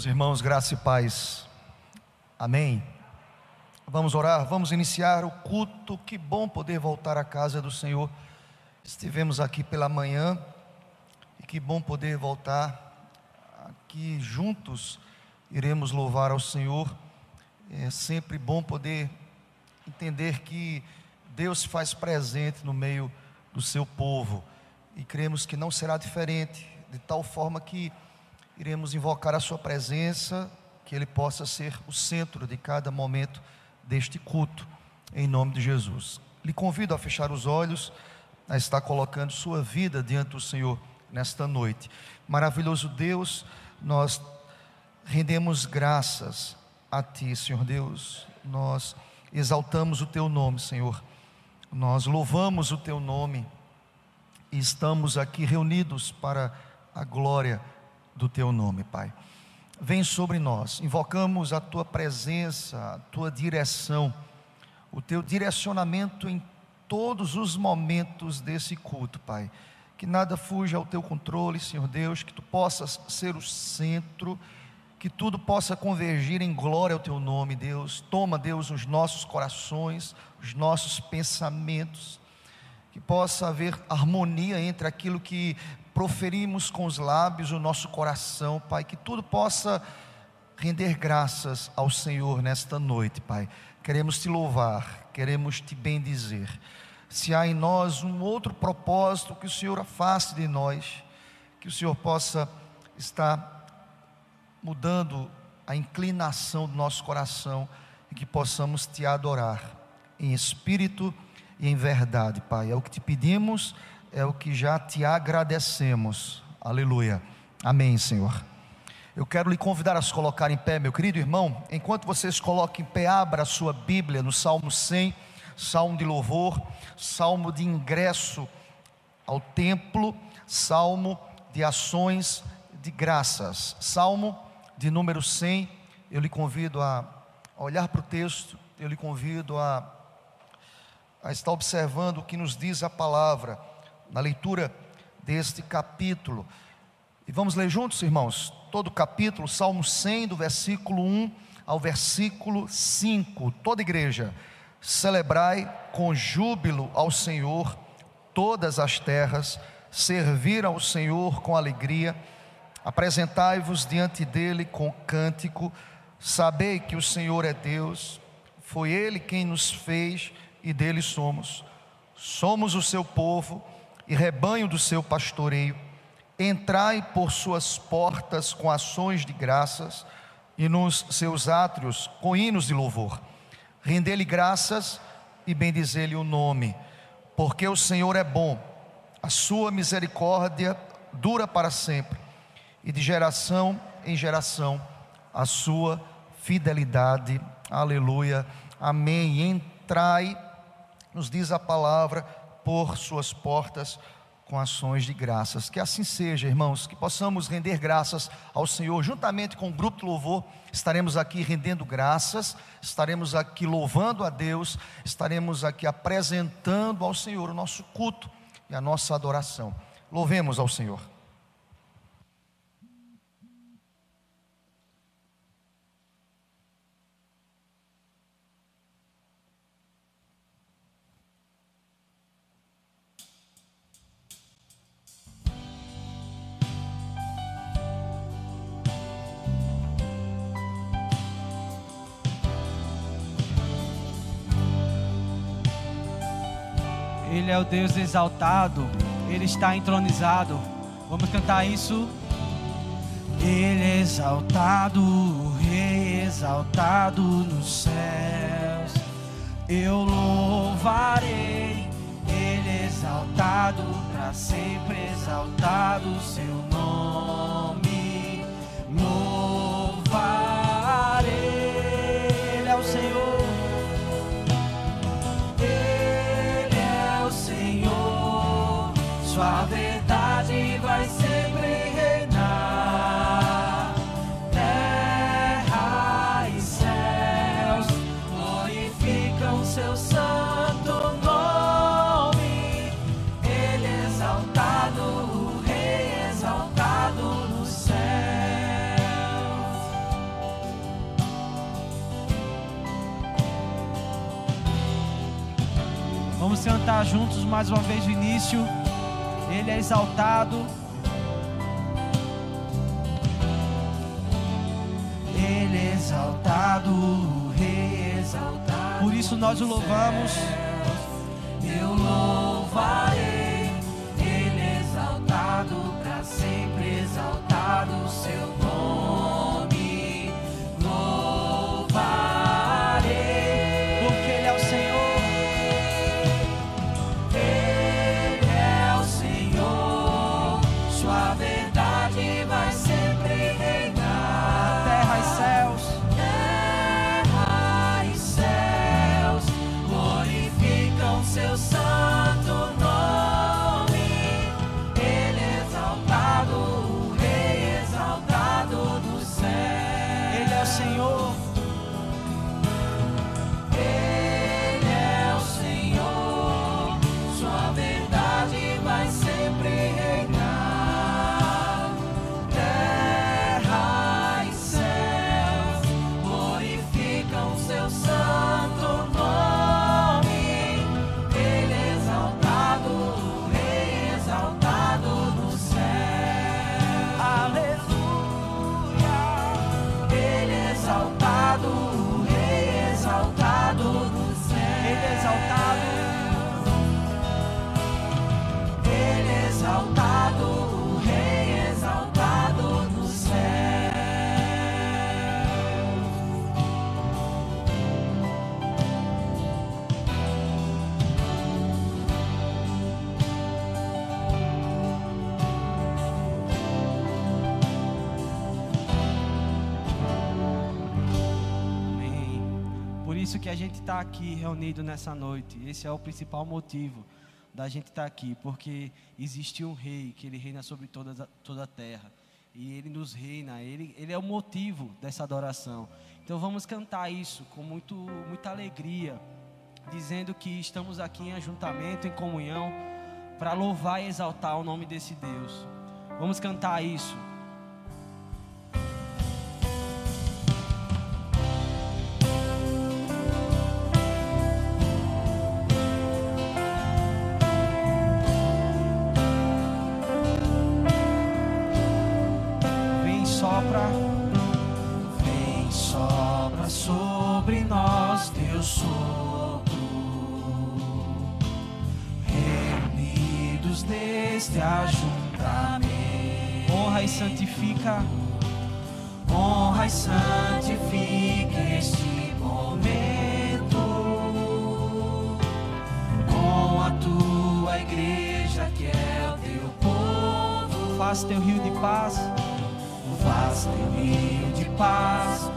Meus irmãos, graça e paz. Amém. Vamos orar, vamos iniciar o culto. Que bom poder voltar à casa do Senhor. Estivemos aqui pela manhã e que bom poder voltar aqui juntos. Iremos louvar ao Senhor. É sempre bom poder entender que Deus se faz presente no meio do seu povo e cremos que não será diferente, de tal forma que iremos invocar a Sua presença, que Ele possa ser o centro de cada momento deste culto, em nome de Jesus. Lhe convido a fechar os olhos, a estar colocando sua vida diante do Senhor nesta noite. Maravilhoso Deus, nós rendemos graças a Ti, Senhor Deus, nós exaltamos o Teu nome, Senhor, nós louvamos o Teu nome e estamos aqui reunidos para a glória do teu nome, Pai. Vem sobre nós, invocamos a tua presença, a tua direção, o teu direcionamento em todos os momentos desse culto, Pai. Que nada fuja ao teu controle, Senhor Deus, que tu possas ser o centro, que tudo possa convergir em glória ao teu nome, Deus. Toma, Deus, os nossos corações, os nossos pensamentos, que possa haver harmonia entre aquilo que proferimos com os lábios o nosso coração, Pai, que tudo possa render graças ao Senhor nesta noite, Pai. Queremos te louvar, queremos te bendizer. Se há em nós um outro propósito, que o Senhor afaste de nós, que o Senhor possa estar mudando a inclinação do nosso coração e que possamos te adorar em espírito e em verdade, Pai. É o que te pedimos é o que já te agradecemos. Aleluia. Amém, Senhor. Eu quero lhe convidar a se colocar em pé, meu querido irmão. Enquanto vocês colocam em pé, abra a sua Bíblia no Salmo 100, salmo de louvor, salmo de ingresso ao templo, salmo de ações de graças. Salmo de número 100. Eu lhe convido a olhar para o texto, eu lhe convido a, a estar observando o que nos diz a palavra na leitura deste capítulo. E vamos ler juntos, irmãos, todo o capítulo, Salmo 100, do versículo 1 ao versículo 5. Toda igreja, celebrai com júbilo ao Senhor todas as terras, servir ao Senhor com alegria, apresentai-vos diante dele com cântico, sabei que o Senhor é Deus, foi ele quem nos fez e dele somos. Somos o seu povo e rebanho do seu pastoreio. Entrai por suas portas com ações de graças e nos seus átrios com hinos de louvor. Rendei-lhe graças e bendizei-lhe o nome, porque o Senhor é bom, a sua misericórdia dura para sempre, e de geração em geração a sua fidelidade. Aleluia. Amém. Entrai, nos diz a palavra, por suas portas com ações de graças. Que assim seja, irmãos, que possamos render graças ao Senhor, juntamente com o grupo de louvor, estaremos aqui rendendo graças, estaremos aqui louvando a Deus, estaremos aqui apresentando ao Senhor o nosso culto e a nossa adoração. Louvemos ao Senhor. Ele é o Deus exaltado, Ele está entronizado. Vamos cantar isso. Ele é exaltado, o Rei exaltado nos céus. Eu louvarei, Ele é exaltado, para sempre exaltado o seu nome. Louvarei, Ele é o Senhor. A verdade vai sempre reinar. Terra e céus glorificam seu santo nome. Ele exaltado, o Rei exaltado nos céus. Vamos cantar juntos mais uma vez o início. Ele é exaltado. Ele é exaltado, Rei é exaltado. Por isso nós o louvamos. Eu louvarei, Ele é exaltado, para sempre exaltado. está aqui reunido nessa noite. Esse é o principal motivo da gente estar tá aqui, porque existe um rei que ele reina sobre toda, toda a terra. E ele nos reina, ele, ele é o motivo dessa adoração. Então vamos cantar isso com muito, muita alegria, dizendo que estamos aqui em ajuntamento, em comunhão, para louvar e exaltar o nome desse Deus. Vamos cantar isso. faz, um o rio de paz.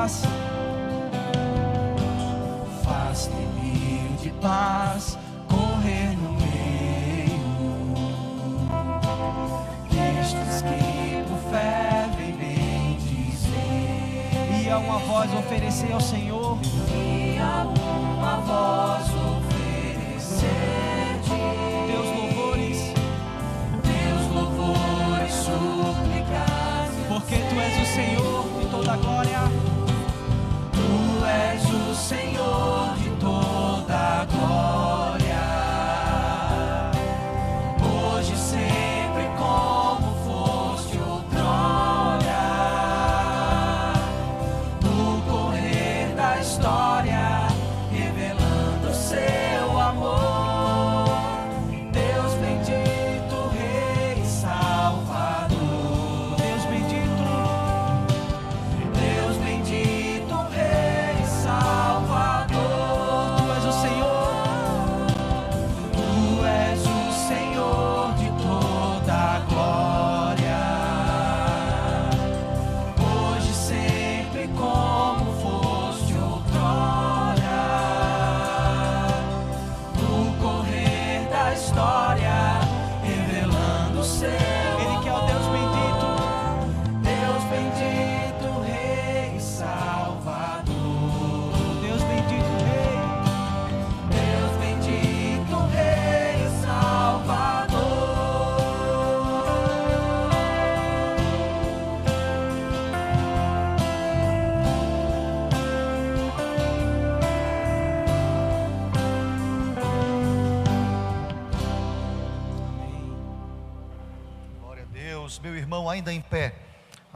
ます。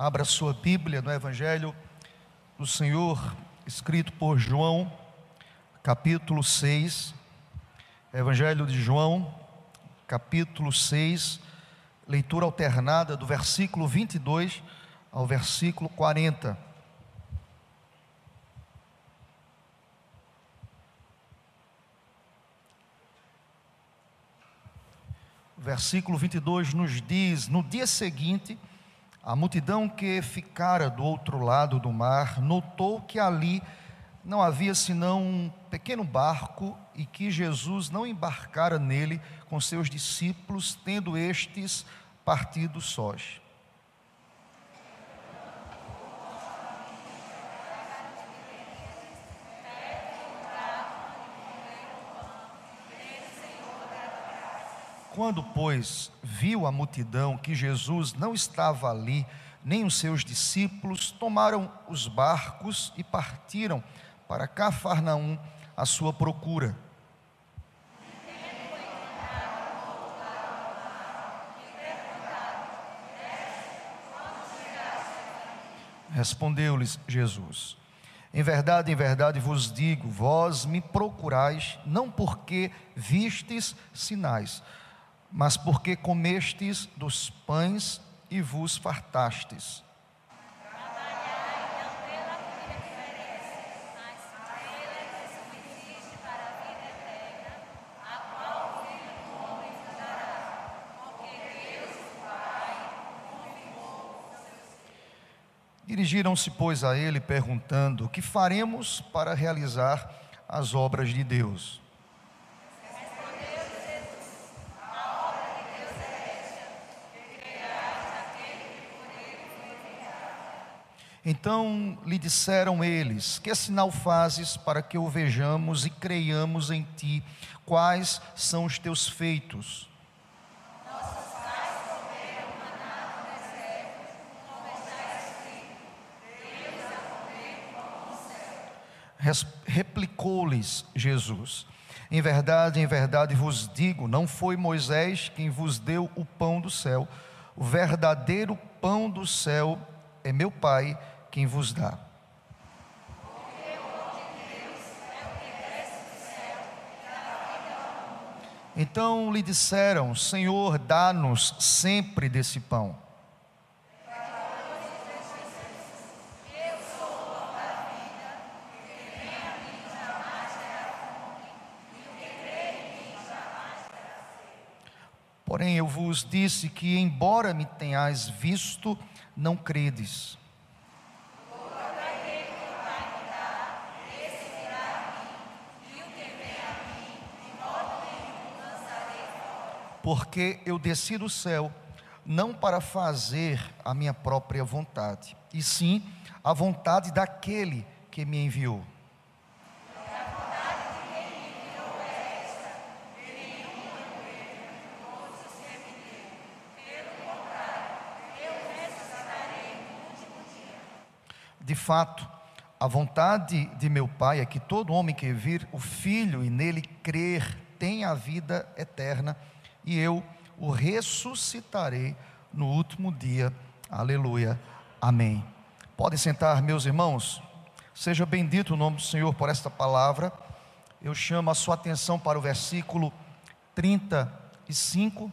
Abra sua Bíblia no Evangelho do Senhor, escrito por João, capítulo 6. Evangelho de João, capítulo 6, leitura alternada do versículo 22 ao versículo 40. versículo 22 nos diz: No dia seguinte, a multidão que ficara do outro lado do mar notou que ali não havia senão um pequeno barco e que Jesus não embarcara nele com seus discípulos, tendo estes partido sós. Quando, pois, viu a multidão que Jesus não estava ali, nem os seus discípulos, tomaram os barcos e partiram para Cafarnaum à sua procura. Respondeu-lhes Jesus: Em verdade, em verdade vos digo, vós me procurais, não porque vistes sinais, mas porque comestes dos pães e vos fartastes. Dirigiram-se, pois, a ele, perguntando: Que faremos para realizar as obras de Deus? Então lhe disseram eles: Que sinal fazes para que o vejamos e creiamos em ti? Quais são os teus feitos? Replicou-lhes Jesus: Em verdade, em verdade vos digo: não foi Moisés quem vos deu o pão do céu, o verdadeiro pão do céu é meu Pai quem vos dá. Então lhe disseram: Senhor, dá-nos sempre desse pão. Porém, eu vos disse que, embora me tenhais visto, não credes. Porque eu desci do céu não para fazer a minha própria vontade, e sim a vontade daquele que me enviou. De fato, a vontade de meu Pai é que todo homem que vir o Filho e nele crer tenha a vida eterna e eu o ressuscitarei no último dia. Aleluia. Amém. Podem sentar, meus irmãos. Seja bendito o nome do Senhor por esta palavra. Eu chamo a sua atenção para o versículo 35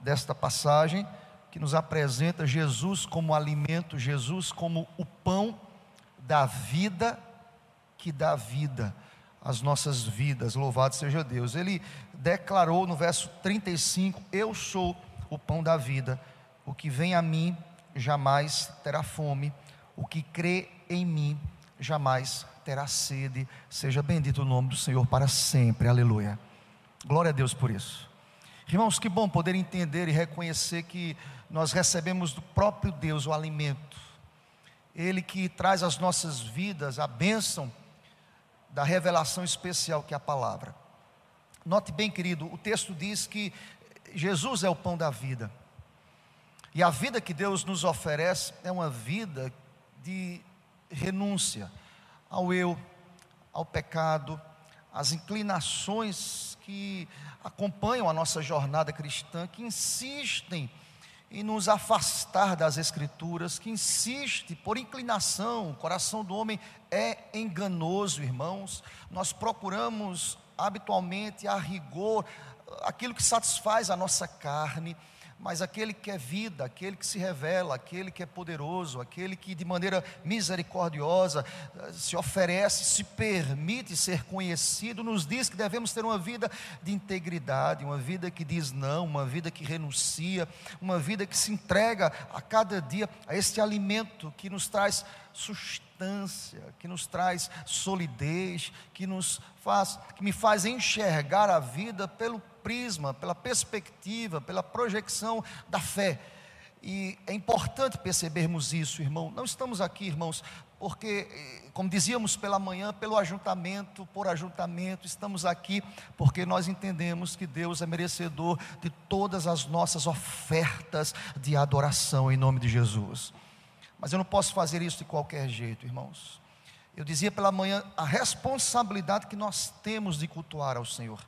desta passagem, que nos apresenta Jesus como alimento, Jesus como o pão da vida que dá vida as nossas vidas. Louvado seja Deus. Ele declarou no verso 35: Eu sou o pão da vida. O que vem a mim jamais terá fome. O que crê em mim jamais terá sede. Seja bendito o nome do Senhor para sempre. Aleluia. Glória a Deus por isso. Irmãos, que bom poder entender e reconhecer que nós recebemos do próprio Deus o alimento. Ele que traz às nossas vidas a bênção da revelação especial que é a palavra. Note bem, querido, o texto diz que Jesus é o pão da vida. E a vida que Deus nos oferece é uma vida de renúncia ao eu, ao pecado, às inclinações que acompanham a nossa jornada cristã, que insistem em nos afastar das Escrituras, que insiste por inclinação, o coração do homem é enganoso, irmãos. Nós procuramos habitualmente, a rigor, aquilo que satisfaz a nossa carne mas aquele que é vida, aquele que se revela, aquele que é poderoso, aquele que de maneira misericordiosa eh, se oferece, se permite ser conhecido, nos diz que devemos ter uma vida de integridade, uma vida que diz não, uma vida que renuncia, uma vida que se entrega a cada dia a este alimento que nos traz sustância, que nos traz solidez, que nos faz, que me faz enxergar a vida pelo prisma, pela perspectiva, pela projeção da fé. E é importante percebermos isso, irmão. Não estamos aqui, irmãos, porque, eh, como dizíamos pela manhã, pelo ajuntamento, por ajuntamento, estamos aqui porque nós entendemos que Deus é merecedor de todas as nossas ofertas de adoração em nome de Jesus. Mas eu não posso fazer isso de qualquer jeito, irmãos. Eu dizia pela manhã a responsabilidade que nós temos de cultuar ao Senhor.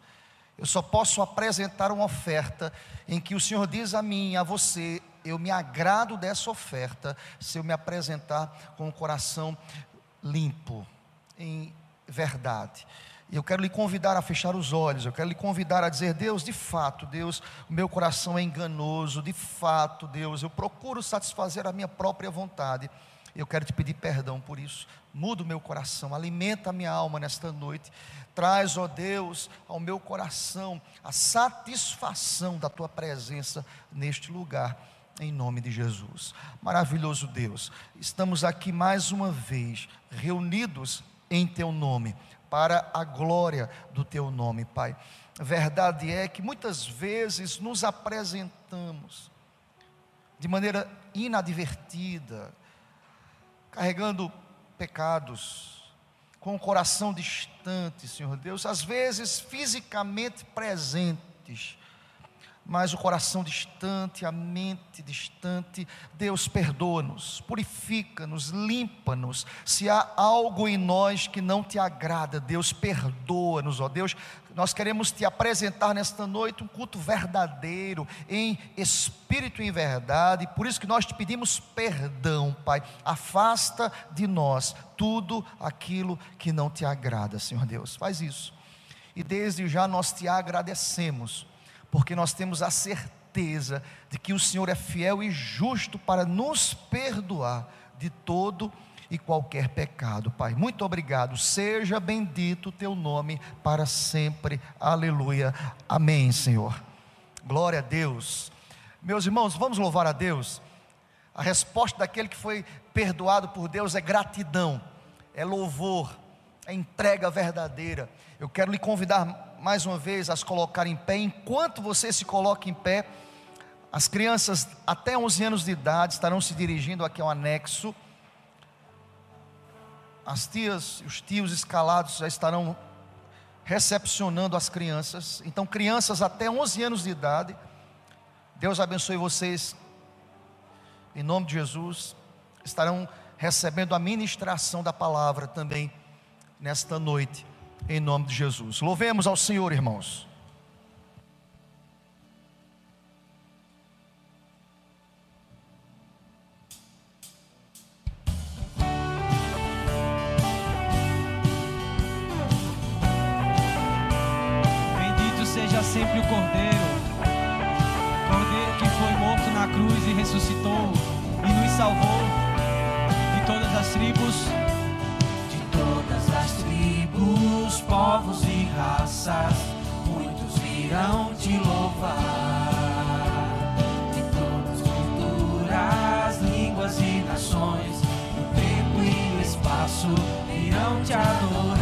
Eu só posso apresentar uma oferta em que o Senhor diz a mim a você: eu me agrado dessa oferta se eu me apresentar com o coração limpo, em verdade. Eu quero lhe convidar a fechar os olhos, eu quero lhe convidar a dizer: Deus, de fato, Deus, o meu coração é enganoso, de fato, Deus, eu procuro satisfazer a minha própria vontade. Eu quero te pedir perdão por isso. Muda o meu coração, alimenta a minha alma nesta noite. Traz, ó Deus, ao meu coração a satisfação da tua presença neste lugar, em nome de Jesus. Maravilhoso Deus, estamos aqui mais uma vez, reunidos em teu nome, para a glória do teu nome, Pai. verdade é que muitas vezes nos apresentamos de maneira inadvertida, carregando pecados, com o coração distante, Senhor Deus, às vezes fisicamente presentes, mas o coração distante, a mente distante, Deus perdoa-nos, purifica-nos, limpa-nos. Se há algo em nós que não te agrada, Deus perdoa-nos, ó Deus, nós queremos te apresentar nesta noite um culto verdadeiro, em espírito e em verdade, por isso que nós te pedimos perdão, Pai. Afasta de nós tudo aquilo que não te agrada, Senhor Deus. Faz isso. E desde já nós te agradecemos, porque nós temos a certeza de que o Senhor é fiel e justo para nos perdoar de todo e qualquer pecado, Pai. Muito obrigado. Seja bendito o teu nome para sempre. Aleluia. Amém, Senhor. Glória a Deus. Meus irmãos, vamos louvar a Deus. A resposta daquele que foi perdoado por Deus é gratidão, é louvor, é entrega verdadeira. Eu quero lhe convidar mais uma vez a se colocar em pé. Enquanto você se coloca em pé, as crianças até 11 anos de idade estarão se dirigindo aqui ao anexo as tias, os tios escalados já estarão recepcionando as crianças. Então, crianças até 11 anos de idade, Deus abençoe vocês, em nome de Jesus, estarão recebendo a ministração da palavra também nesta noite, em nome de Jesus. Louvemos ao Senhor, irmãos. sempre o Cordeiro, Cordeiro que foi morto na cruz e ressuscitou e nos salvou de todas as tribos, povos e raças, muitos virão te louvar. De todas as culturas, línguas e nações, no tempo e no espaço virão te adorar.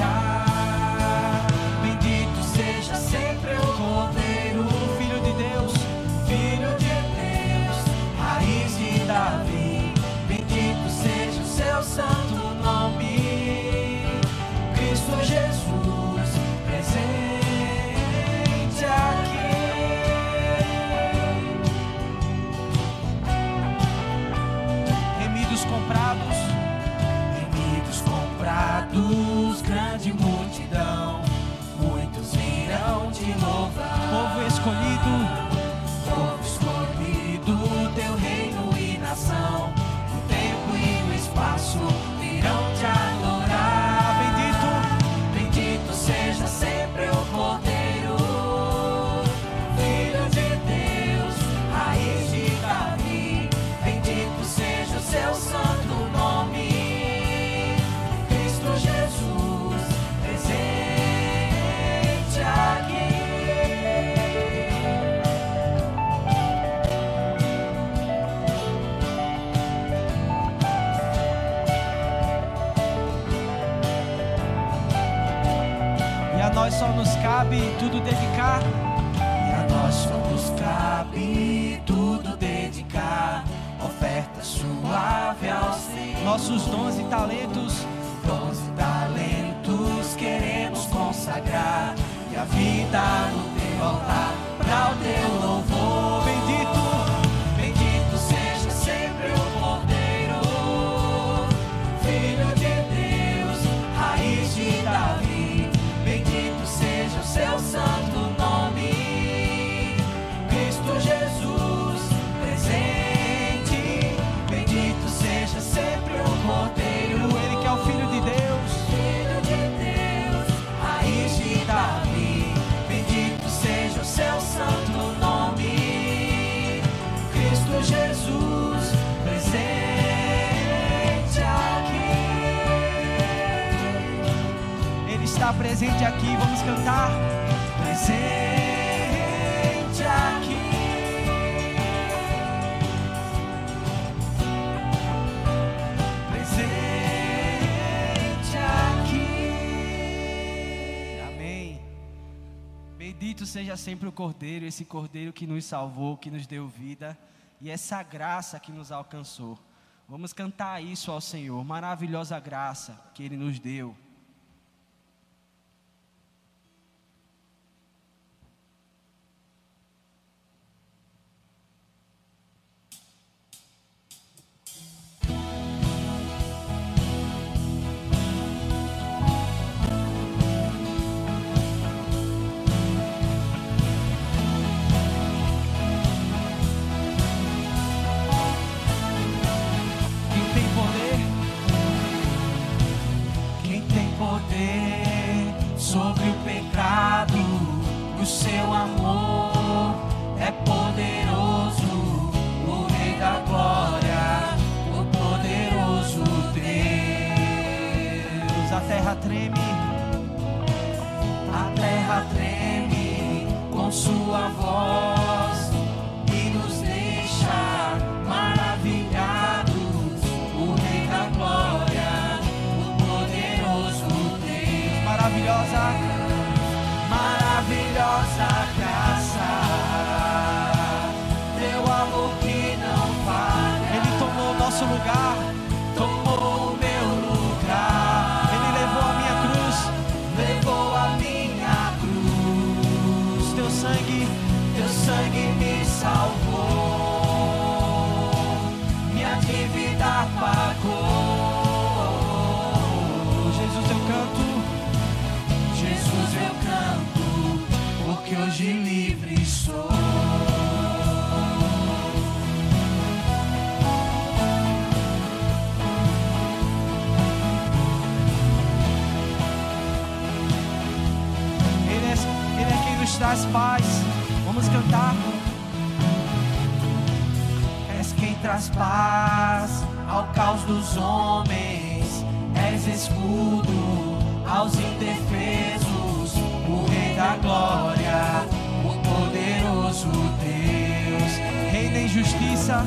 Cabe tudo dedicar. E a nós só nos cabe tudo dedicar. Oferta suave ao Senhor. Nossos dons e talentos, dons e talentos queremos consagrar. E a vida no teu altar, para o teu louvor. Sempre o Cordeiro, esse Cordeiro que nos salvou, que nos deu vida e essa graça que nos alcançou. Vamos cantar isso ao Senhor, maravilhosa graça que Ele nos deu. Sobre o pecado, e o seu amor é poderoso, o Rei da Glória, o poderoso Deus. a terra treme, A terra treme com sua voz maravilhosa graça, teu amor que não falha, Ele tomou o nosso lugar, tomou o meu lugar, Ele levou a minha cruz, levou a minha cruz, teu sangue, teu sangue me salvou, hoje livre sou. Ele é, Ele é quem nos traz paz. Vamos cantar. És quem traz paz ao caos dos homens, és escudo aos indefesos, da Glória, o poderoso Deus. Reina em justiça,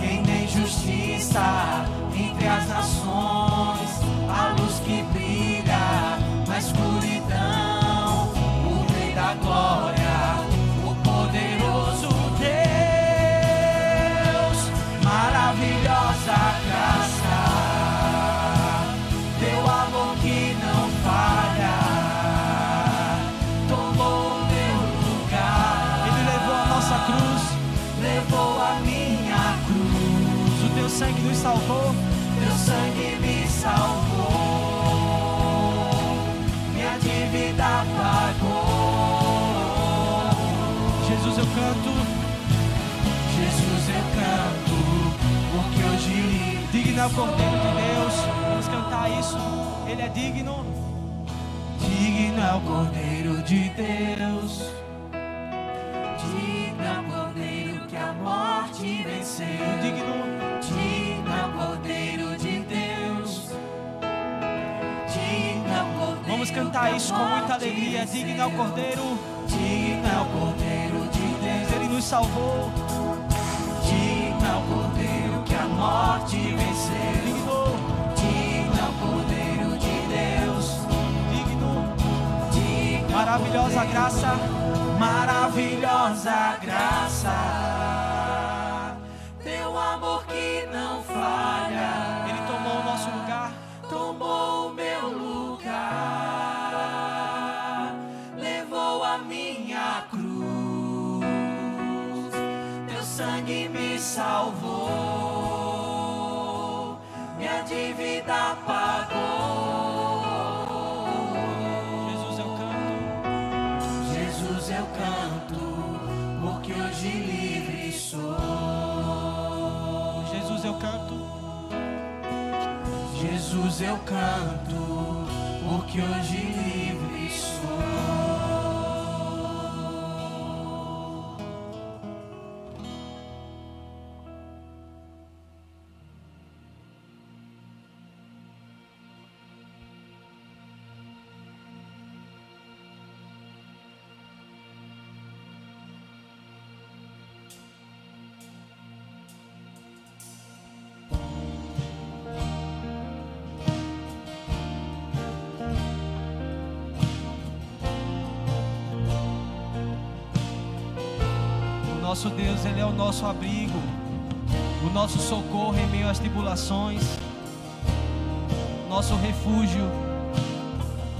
Reina em justiça entre as nações, a luz que brilha na escuridão, o Rei da Glória, digno é o Cordeiro de Deus. Vamos cantar isso. Ele é digno, digno é o Cordeiro de Deus. Digno é o Cordeiro que a morte venceu. digno, Digno é o Cordeiro de Deus. Digno é o Cordeiro. vamos cantar isso com muita alegria. Digno é o Cordeiro, Digno é o Cordeiro de Deus. Ele nos salvou. Digno é o Cordeiro que a morte venceu. maravilhosa graça, maravilhosa graça. Teu amor que não falha. Ele tomou o nosso lugar, tomou o meu lugar, levou a minha cruz. Teu sangue me salvou. eu canto, porque hoje Nosso Deus, Ele é o nosso abrigo, o nosso socorro em meio às tribulações, nosso refúgio.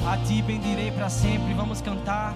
A Ti bendirei para sempre. Vamos cantar.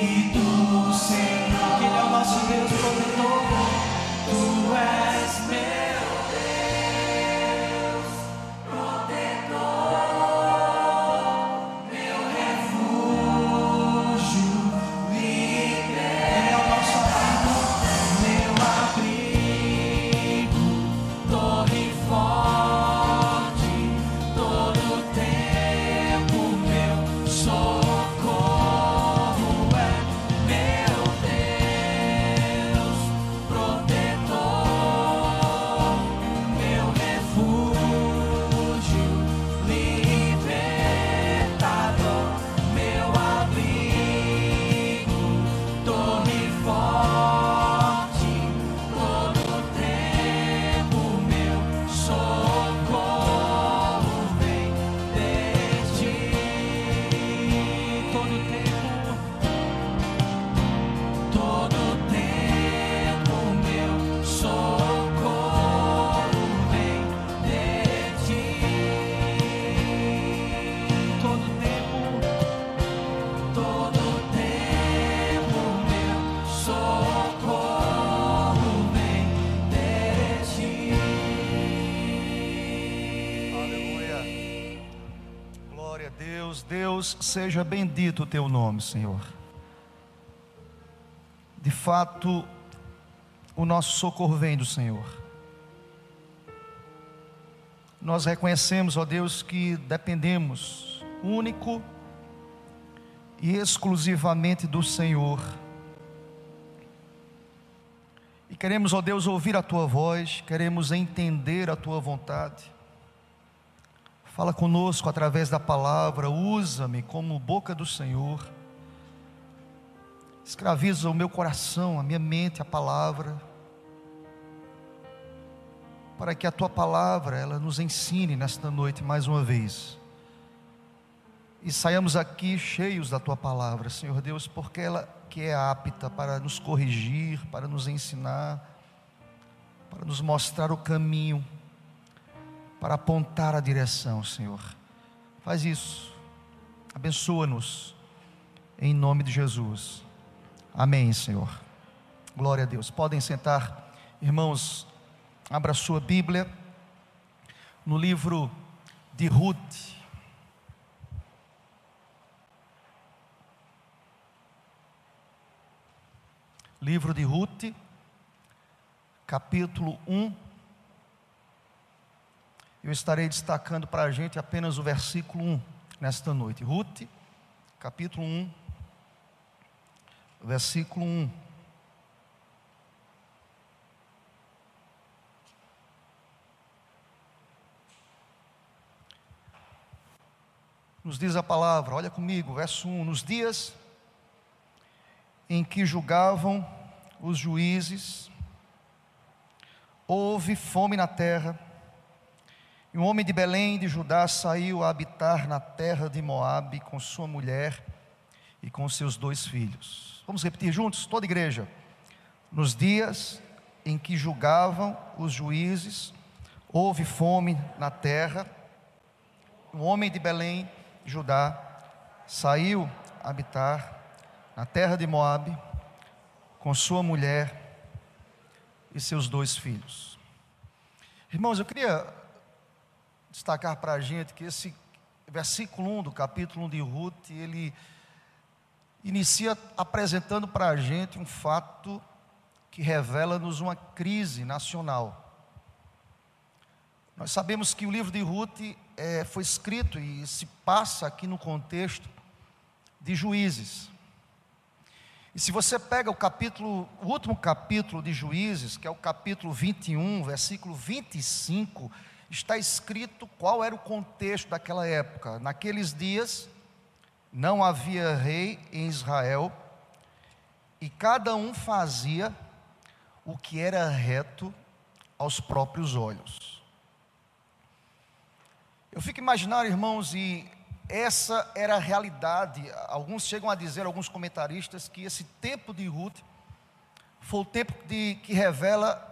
Espírito. Deus, seja bendito o teu nome, Senhor. De fato, o nosso socorro vem do Senhor. Nós reconhecemos, ó Deus, que dependemos único e exclusivamente do Senhor. E queremos, ó Deus, ouvir a tua voz, queremos entender a tua vontade. Fala conosco através da palavra, usa-me como boca do Senhor. Escraviza o meu coração, a minha mente, a palavra. Para que a tua palavra ela nos ensine nesta noite mais uma vez. E saiamos aqui cheios da tua palavra, Senhor Deus, porque ela que é apta para nos corrigir, para nos ensinar, para nos mostrar o caminho para apontar a direção, Senhor. Faz isso. Abençoa-nos. Em nome de Jesus. Amém, Senhor. Glória a Deus. Podem sentar, irmãos. Abra sua Bíblia no livro de Ruth. Livro de Ruth, capítulo 1 eu estarei destacando para a gente apenas o versículo 1 nesta noite. Ruth, capítulo 1, versículo 1. Nos diz a palavra, olha comigo, verso 1: Nos dias em que julgavam os juízes, houve fome na terra, e um homem de Belém de Judá saiu a habitar na terra de Moabe com sua mulher e com seus dois filhos. Vamos repetir juntos, toda igreja. Nos dias em que julgavam os juízes, houve fome na terra. Um homem de Belém, de Judá, saiu a habitar na terra de Moabe com sua mulher e seus dois filhos. Irmãos, eu queria destacar para a gente que esse versículo 1 do capítulo 1 de Ruth, ele inicia apresentando para a gente um fato que revela-nos uma crise nacional. Nós sabemos que o livro de Ruth é, foi escrito e se passa aqui no contexto de juízes. E se você pega o capítulo, o último capítulo de Juízes, que é o capítulo 21, versículo 25, está escrito qual era o contexto daquela época. Naqueles dias, não havia rei em Israel, e cada um fazia o que era reto aos próprios olhos. Eu fico imaginando, irmãos, e essa era a realidade. Alguns chegam a dizer, alguns comentaristas, que esse tempo de Ruth foi o tempo de, que revela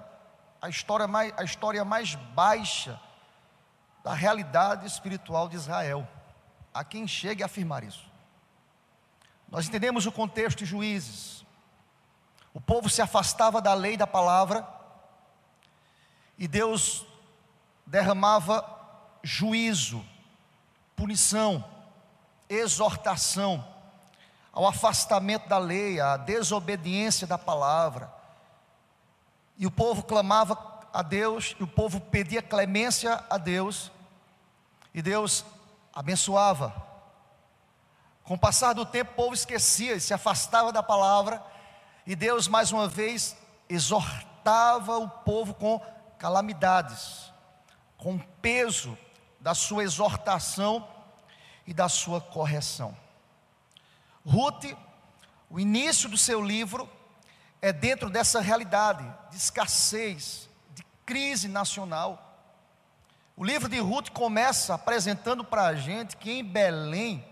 a história, mais, a história mais baixa da realidade espiritual de Israel. A quem chegue a afirmar isso. Nós entendemos o contexto de juízes. O povo se afastava da lei da palavra e Deus derramava juízo, punição, exortação ao afastamento da lei, à desobediência da palavra. E o povo clamava a Deus, e o povo pedia clemência a Deus, e Deus abençoava. Com o passar do tempo, o povo esquecia e se afastava da palavra, e Deus mais uma vez exortava o povo com calamidades, com peso da sua exortação e da sua correção. Ruth, o início do seu livro é dentro dessa realidade de escassez, crise nacional. O livro de Ruth começa apresentando para a gente que em Belém,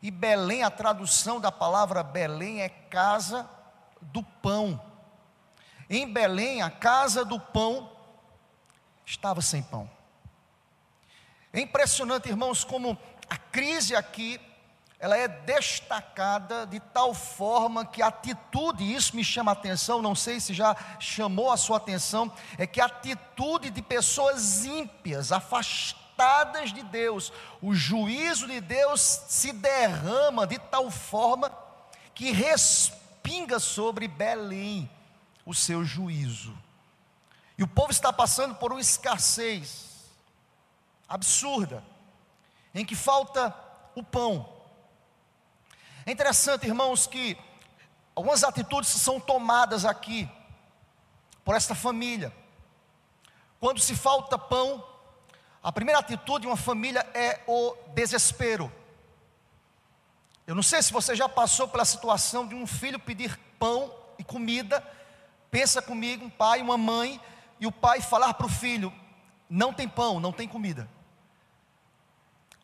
e Belém, a tradução da palavra Belém é casa do pão. Em Belém, a casa do pão estava sem pão. É impressionante, irmãos, como a crise aqui ela é destacada de tal forma que a atitude, isso me chama a atenção, não sei se já chamou a sua atenção, é que a atitude de pessoas ímpias, afastadas de Deus, o juízo de Deus se derrama de tal forma que respinga sobre Belém o seu juízo. E o povo está passando por uma escassez absurda, em que falta o pão é interessante, irmãos, que algumas atitudes são tomadas aqui por esta família. Quando se falta pão, a primeira atitude de uma família é o desespero. Eu não sei se você já passou pela situação de um filho pedir pão e comida. Pensa comigo, um pai, uma mãe, e o pai falar para o filho: não tem pão, não tem comida.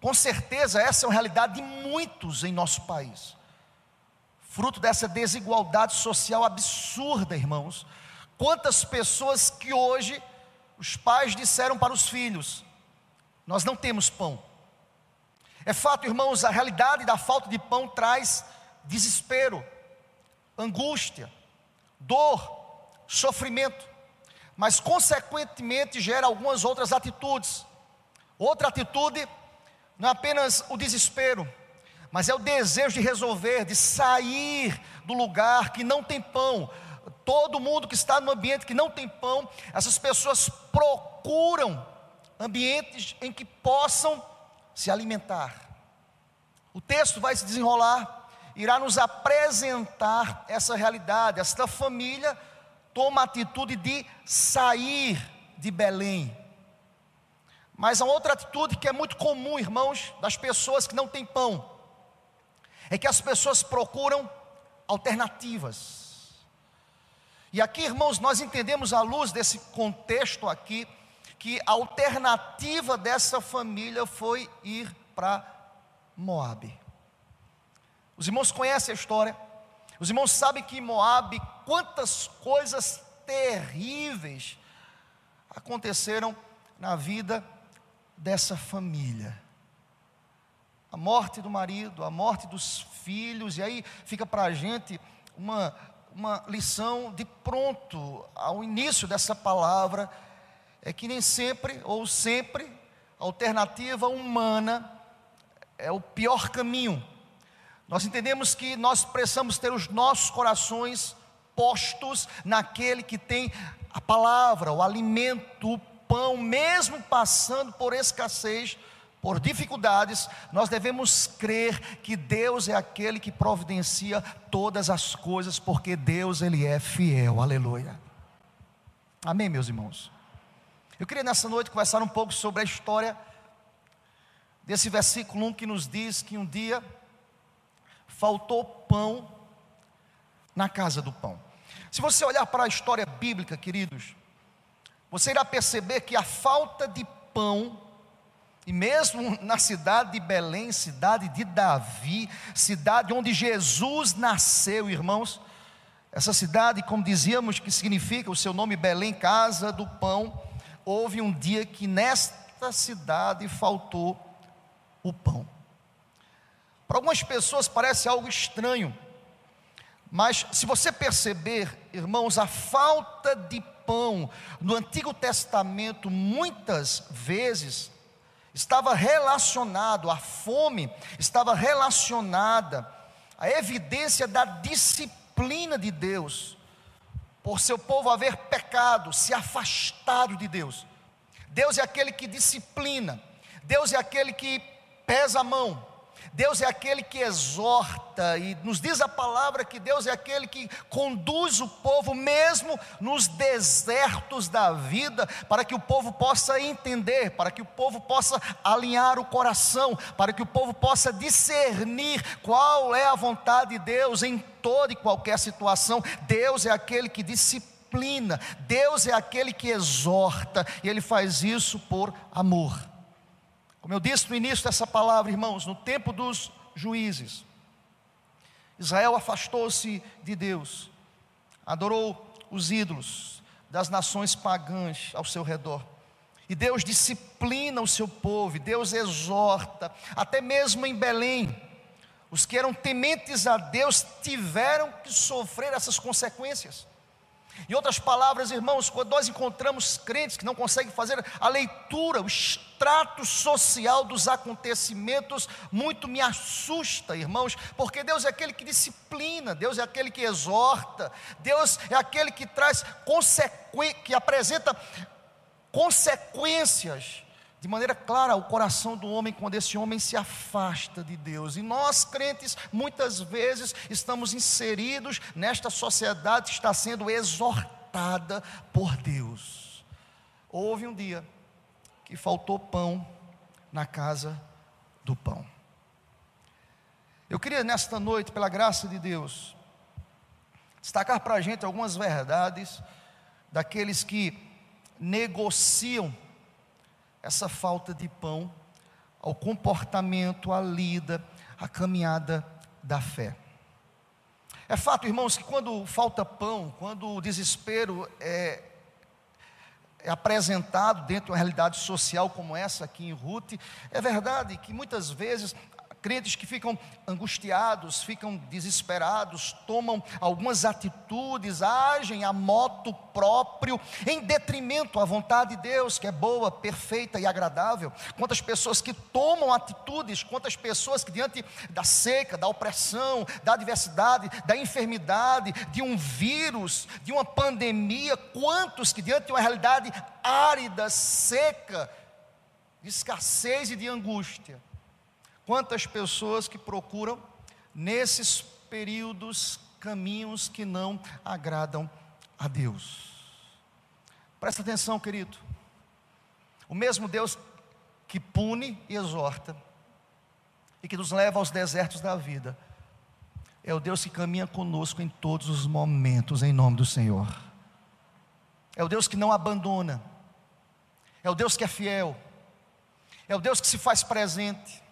Com certeza, essa é uma realidade de muitos em nosso país. Fruto dessa desigualdade social absurda, irmãos. Quantas pessoas que hoje os pais disseram para os filhos: Nós não temos pão. É fato, irmãos, a realidade da falta de pão traz desespero, angústia, dor, sofrimento, mas consequentemente gera algumas outras atitudes. Outra atitude não é apenas o desespero, mas é o desejo de resolver, de sair do lugar que não tem pão. Todo mundo que está no ambiente que não tem pão, essas pessoas procuram ambientes em que possam se alimentar. O texto vai se desenrolar, irá nos apresentar essa realidade. Esta família toma a atitude de sair de Belém, mas há outra atitude que é muito comum, irmãos, das pessoas que não têm pão, é que as pessoas procuram alternativas. E aqui, irmãos, nós entendemos à luz desse contexto aqui, que a alternativa dessa família foi ir para Moabe. Os irmãos conhecem a história, os irmãos sabem que em Moabe, quantas coisas terríveis aconteceram na vida dessa família. A morte do marido, a morte dos filhos, e aí fica para a gente uma, uma lição de pronto ao início dessa palavra, é que nem sempre, ou sempre, a alternativa humana é o pior caminho. Nós entendemos que nós precisamos ter os nossos corações postos naquele que tem a palavra, o alimento, o pão, mesmo passando por escassez, por dificuldades, nós devemos crer que Deus é aquele que providencia todas as coisas, porque Deus ele é fiel. Aleluia. Amém, meus irmãos. Eu queria nessa noite conversar um pouco sobre a história desse versículo 1 que nos diz que um dia faltou pão na casa do pão. Se você olhar para a história bíblica, queridos, você irá perceber que a falta de pão E mesmo na cidade de Belém, cidade de Davi, cidade onde Jesus nasceu, irmãos, essa cidade, como dizíamos, que significa o seu nome Belém, casa do pão, houve um dia que nesta cidade faltou o pão. Para algumas pessoas parece algo estranho, mas se você perceber, irmãos, a falta de pão no Antigo Testamento muitas vezes estava relacionado, a fome estava relacionada à evidência da disciplina de Deus, por seu povo haver pecado, se afastado de Deus. Deus é aquele que disciplina, Deus é aquele que pesa a mão, Deus é aquele que exorta, e nos diz a palavra que Deus é aquele que conduz o povo, mesmo nos desertos da vida, para que o povo possa entender, para que o povo possa alinhar o coração, para que o povo possa discernir qual é a vontade de Deus em toda e qualquer situação. Deus é aquele que disciplina, Deus é aquele que exorta, e Ele faz isso por amor. Como eu disse no início dessa palavra, irmãos, no tempo dos juízes, Israel afastou-se de Deus, adorou os ídolos das nações pagãs ao seu redor. E Deus disciplina o seu povo, Deus exorta, até mesmo em Belém, os que eram tementes a Deus tiveram que sofrer essas consequências. Em outras palavras, irmãos, quando nós encontramos crentes que não conseguem fazer a leitura, o extrato social dos acontecimentos, muito me assusta, irmãos, porque Deus é aquele que disciplina, Deus é aquele que exorta, Deus é aquele que traz consequências, que apresenta consequências de maneira clara ao coração do homem quando esse homem se afasta de Deus. E nós, crentes, muitas vezes estamos inseridos nesta sociedade que está sendo exortada por Deus. Houve um dia que faltou pão na casa do pão. Eu queria nesta noite, pela graça de Deus, destacar para a gente algumas verdades daqueles que negociam essa falta de pão ao comportamento, à lida, à caminhada da fé. É fato, irmãos, que quando falta pão, quando o desespero é, é apresentado dentro de uma realidade social como essa aqui em Ruth, é verdade que muitas vezes crentes que ficam angustiados, ficam desesperados, tomam algumas atitudes, agem a moto próprio, em detrimento à vontade de Deus, que é boa, perfeita e agradável. Quantas pessoas que tomam atitudes, quantas pessoas que diante da seca, da opressão, da adversidade, da enfermidade, de um vírus, de uma pandemia, quantos que diante de uma realidade árida, seca, de escassez e de angústia, Quantas pessoas que procuram nesses períodos caminhos que não agradam a Deus. Presta atenção, querido. O mesmo Deus que pune e exorta e que nos leva aos desertos da vida é o Deus que caminha conosco em todos os momentos, em nome do Senhor. É o Deus que não abandona, é o Deus que é fiel, é o Deus que se faz presente,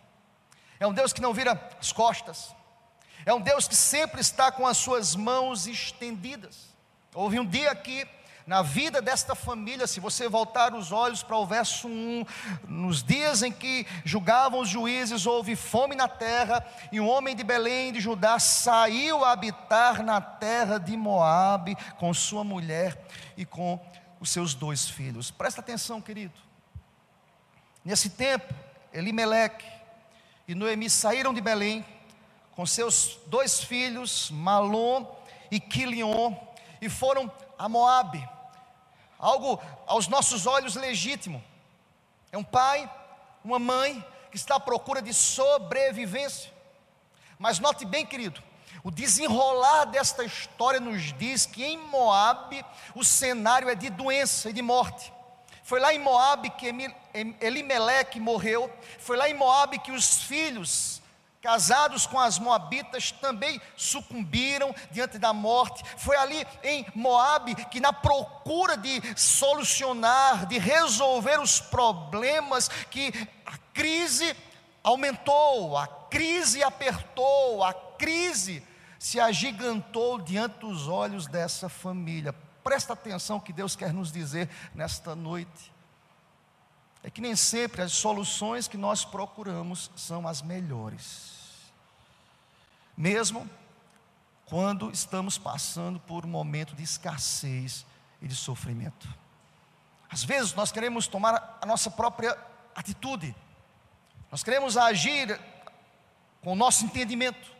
é um Deus que não vira as costas. É um Deus que sempre está com as suas mãos estendidas. Houve um dia aqui na vida desta família, se você voltar os olhos para o verso 1, nos dias em que julgavam os juízes, houve fome na terra, e um homem de Belém de Judá saiu a habitar na terra de Moabe com sua mulher e com os seus dois filhos. Presta atenção, querido. Nesse tempo, Elimeleque, e Noemi saíram de Belém com seus dois filhos, Malom e Quilion, e foram a Moabe. Algo aos nossos olhos legítimo. É um pai, uma mãe que está à procura de sobrevivência. Mas note bem, querido, o desenrolar desta história nos diz que em Moabe o cenário é de doença e de morte. Foi lá em Moabe que Elimeleque morreu. Foi lá em Moabe que os filhos casados com as moabitas também sucumbiram diante da morte. Foi ali em Moabe que na procura de solucionar, de resolver os problemas que crise aumentou, a crise apertou, a crise se agigantou diante dos olhos dessa família. Presta atenção que Deus quer nos dizer nesta noite. É que nem sempre as soluções que nós procuramos são as melhores. Mesmo quando estamos passando por um momento de escassez e de sofrimento. Às vezes nós queremos tomar a nossa própria atitude, nós queremos agir com o nosso entendimento,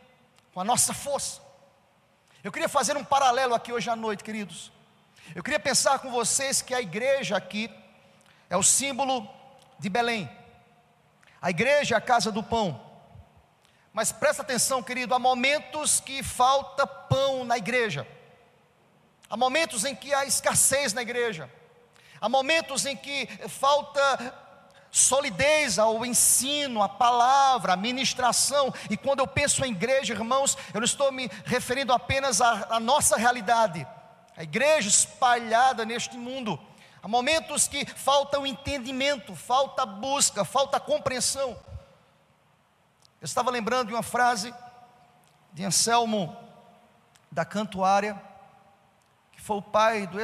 com a nossa força. Eu queria fazer um paralelo aqui hoje à noite, queridos. Eu queria pensar com vocês que a igreja aqui é o símbolo de Belém. A igreja é a casa do pão. Mas presta atenção, querido, há momentos que falta pão na igreja. Há momentos em que há escassez na igreja. Há momentos em que falta solidez ao ensino, à palavra, à ministração. E quando eu penso em igreja, irmãos, eu não estou me referindo apenas à, à nossa realidade, a igreja espalhada neste mundo. Há momentos que falta o entendimento, falta busca, falta compreensão. Eu estava lembrando de uma frase de Anselmo da Cantuária, que foi o pai do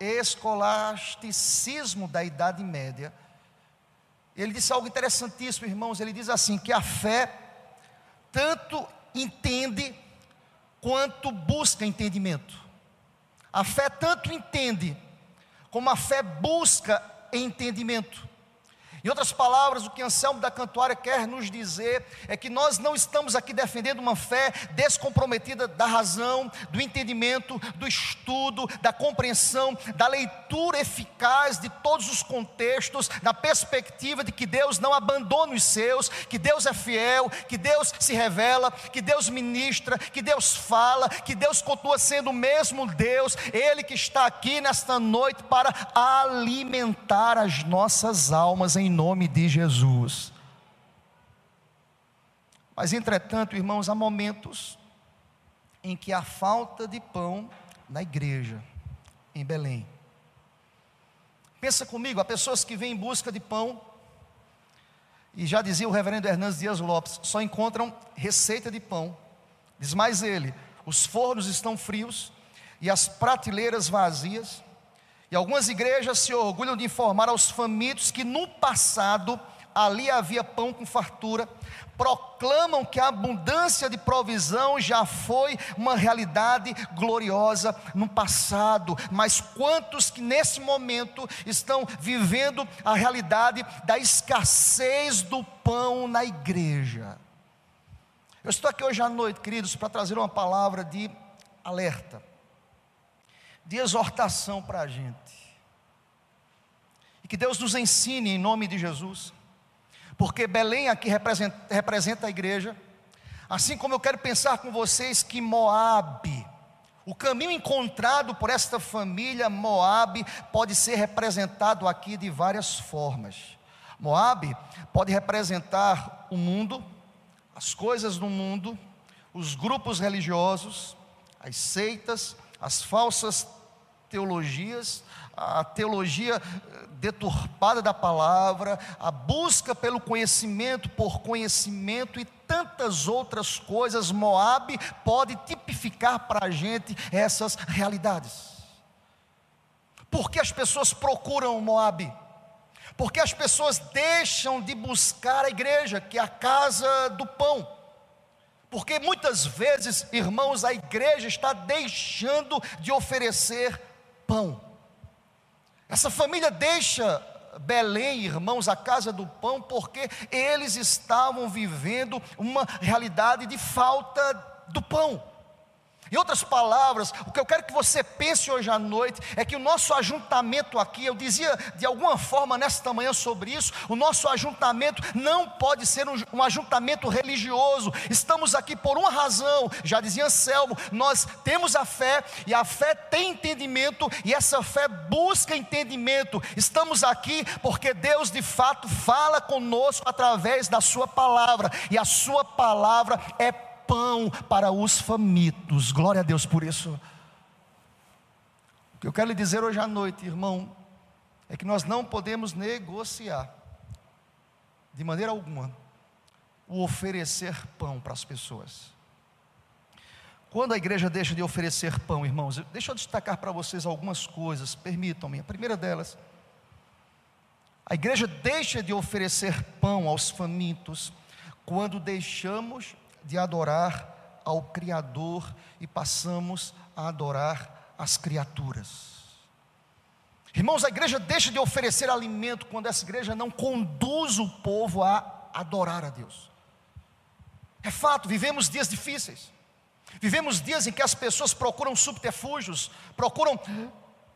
escolasticismo da Idade Média. Ele disse algo interessantíssimo, irmãos. Ele diz assim: que a fé tanto entende quanto busca entendimento. A fé tanto entende, como a fé busca entendimento. Em outras palavras, o que Anselmo da Cantuária quer nos dizer é que nós não estamos aqui defendendo uma fé descomprometida da razão, do entendimento, do estudo, da compreensão, da leitura eficaz de todos os contextos, na perspectiva de que Deus não abandona os seus, que Deus é fiel, que Deus se revela, que Deus ministra, que Deus fala, que Deus continua sendo o mesmo Deus, Ele que está aqui nesta noite para alimentar as nossas almas em nome de Jesus. Mas, entretanto, irmãos, há momentos em que há falta de pão na igreja, em Belém. Pensa comigo, há pessoas que vêm em busca de pão, e já dizia o reverendo Hernandes Dias Lopes, só encontram receita de pão. Diz mais ele: os fornos estão frios e as prateleiras vazias, e algumas igrejas se orgulham de informar aos famintos que no passado ali havia pão com fartura, proclamam que a abundância de provisão já foi uma realidade gloriosa no passado, mas quantos que nesse momento estão vivendo a realidade da escassez do pão na igreja? Eu estou aqui hoje à noite, queridos, para trazer uma palavra de alerta de exortação para a gente. E que Deus nos ensine em nome de Jesus, porque Belém aqui representa, representa a igreja, assim como eu quero pensar com vocês que Moabe, o caminho encontrado por esta família Moabe pode ser representado aqui de várias formas. Moabe pode representar o mundo, as coisas do mundo, os grupos religiosos, as seitas, as falsas teologias, a teologia eh, deturpada da palavra, a busca pelo conhecimento por conhecimento e tantas outras coisas, Moab pode tipificar para a gente essas realidades. Por que as pessoas procuram Moab? Porque as pessoas deixam de buscar a igreja, que é a casa do pão. Porque muitas vezes, irmãos, a igreja está deixando de oferecer pão. Essa família deixa Belém, irmãos, a casa do pão, porque eles estavam vivendo uma realidade de falta do pão. Em outras palavras, o que eu quero que você pense hoje à noite é que o nosso ajuntamento aqui, eu dizia de alguma forma nesta manhã sobre isso, o nosso ajuntamento não pode ser um, um ajuntamento religioso. Estamos aqui por uma razão, já dizia Anselmo, nós temos a fé e a fé tem entendimento e essa fé busca entendimento. Estamos aqui porque Deus de fato fala conosco através da Sua palavra e a Sua palavra é pão para os famintos. Glória a Deus por isso. O que eu quero lhe dizer hoje à noite, irmão, é que nós não podemos negociar de maneira alguma, o oferecer pão para as pessoas. Quando a igreja deixa de oferecer pão, irmãos, deixa eu destacar para vocês algumas coisas, permitam-me. A primeira delas, a igreja deixa de oferecer pão aos famintos quando deixamos de adorar ao Criador e passamos a adorar as criaturas. Irmãos, a igreja deixa de oferecer alimento quando essa igreja não conduz o povo a adorar a Deus. É fato, vivemos dias difíceis. Vivemos dias em que as pessoas procuram subterfúgios, procuram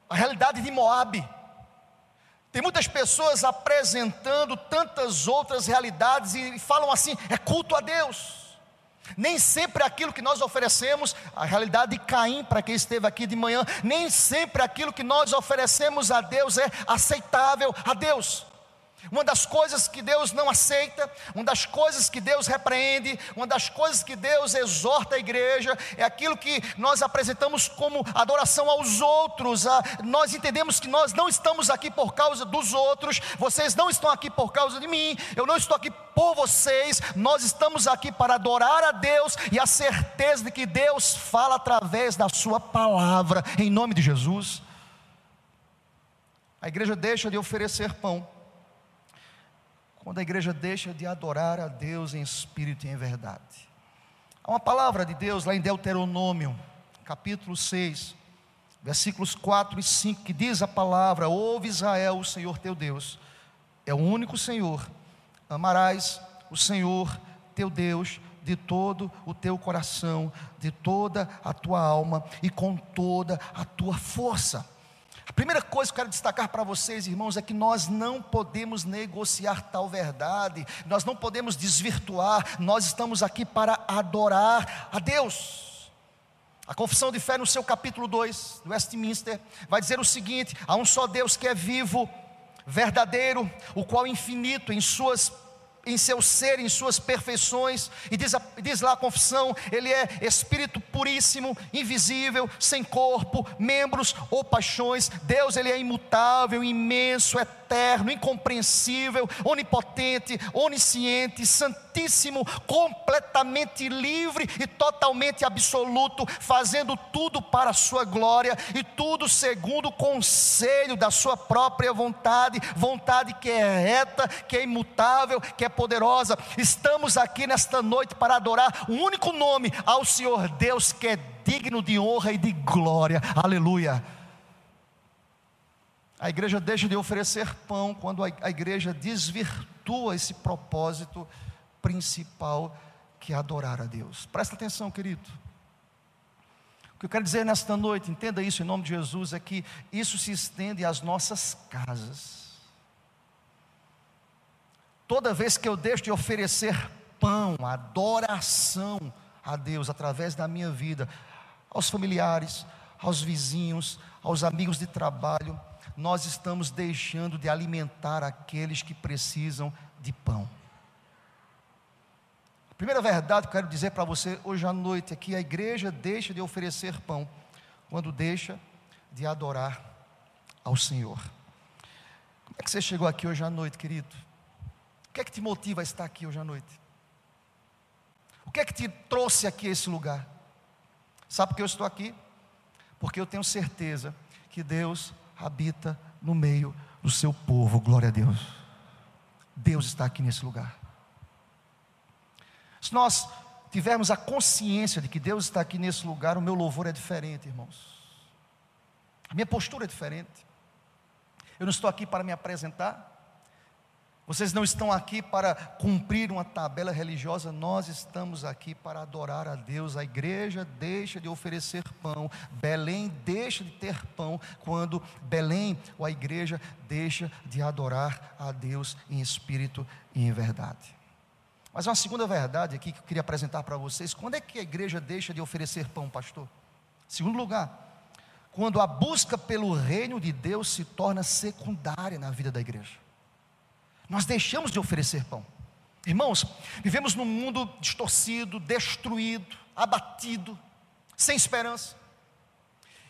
a realidade de Moabe. Tem muitas pessoas apresentando tantas outras realidades e falam assim: é culto a Deus. Nem sempre aquilo que nós oferecemos, a realidade de Caim, para quem esteve aqui de manhã, nem sempre aquilo que nós oferecemos a Deus é aceitável a Deus. Uma das coisas que Deus não aceita, uma das coisas que Deus repreende, uma das coisas que Deus exorta a igreja, é aquilo que nós apresentamos como adoração aos outros. nós entendemos que nós não estamos aqui por causa dos outros, vocês não estão aqui por causa de mim, eu não estou aqui por vocês, nós estamos aqui para adorar a Deus e a certeza de que Deus fala através da Sua palavra, em nome de Jesus. A igreja deixa de oferecer pão quando a igreja deixa de adorar a Deus em espírito e em verdade. Há uma palavra de Deus lá em Deuteronômio, capítulo 6, versículos 4 e 5, que diz a palavra: Ouve Israel, o Senhor teu Deus, é o único Senhor, amarás o Senhor teu Deus de todo o teu coração, de toda a tua alma e com toda a tua força. Primeira coisa que eu quero destacar para vocês, irmãos, é que nós não podemos negociar tal verdade, nós não podemos desvirtuar, nós estamos aqui para adorar a Deus. A confissão de fé, no seu capítulo 2, do Westminster, vai dizer o seguinte: há um só Deus que é vivo, verdadeiro, o qual é infinito em suas em seu ser, em suas perfeições, e diz, diz lá a confissão: Ele é Espírito puríssimo, invisível, sem corpo, membros ou paixões. Deus, Ele é imutável, imenso, eterno, incompreensível, onipotente, onisciente, santíssimo, completamente livre e totalmente absoluto, fazendo tudo para a Sua glória e tudo segundo o conselho da Sua própria vontade, vontade que é reta, que é imutável, que é poderosa. Estamos aqui nesta noite para adorar o único nome ao Senhor Deus que é digno de honra e de glória. Aleluia. A igreja deixa de oferecer pão quando a igreja desvirtua esse propósito principal que é adorar a Deus. Presta atenção, querido. O que eu quero dizer nesta noite, entenda isso em nome de Jesus, é que isso se estende às nossas casas. Toda vez que eu deixo de oferecer pão, adoração a Deus através da minha vida, aos familiares, aos vizinhos, aos amigos de trabalho, nós estamos deixando de alimentar aqueles que precisam de pão. A primeira verdade que eu quero dizer para você hoje à noite é que a igreja deixa de oferecer pão quando deixa de adorar ao Senhor. Como é que você chegou aqui hoje à noite, querido? que é que te motiva a estar aqui hoje à noite? O que é que te trouxe aqui a esse lugar? Sabe por que eu estou aqui? Porque eu tenho certeza que Deus habita no meio do seu povo, glória a Deus. Deus está aqui nesse lugar. Se nós tivermos a consciência de que Deus está aqui nesse lugar, o meu louvor é diferente, irmãos. A minha postura é diferente. Eu não estou aqui para me apresentar, vocês não estão aqui para cumprir uma tabela religiosa, nós estamos aqui para adorar a Deus. A igreja deixa de oferecer pão, Belém deixa de ter pão, quando Belém ou a igreja deixa de adorar a Deus em espírito e em verdade. Mas uma segunda verdade aqui que eu queria apresentar para vocês: quando é que a igreja deixa de oferecer pão, pastor? Segundo lugar, quando a busca pelo reino de Deus se torna secundária na vida da igreja. Nós deixamos de oferecer pão. Irmãos, vivemos num mundo distorcido, destruído, abatido, sem esperança.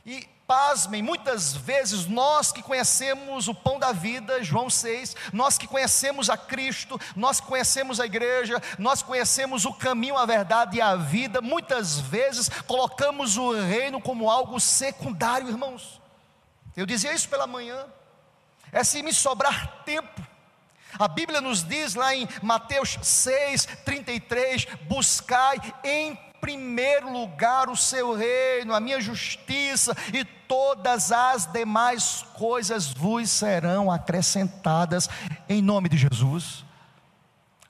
E Pasmem, muitas vezes nós que conhecemos o pão da vida, João 6, nós que conhecemos a Cristo, nós que conhecemos a igreja, nós conhecemos o caminho, a verdade e a vida, muitas vezes colocamos o reino como algo secundário, irmãos. Eu dizia isso pela manhã, é se me sobrar tempo. A Bíblia nos diz lá em Mateus 6, 33: buscai em primeiro lugar o seu reino, a minha justiça, e todas as demais coisas vos serão acrescentadas em nome de Jesus.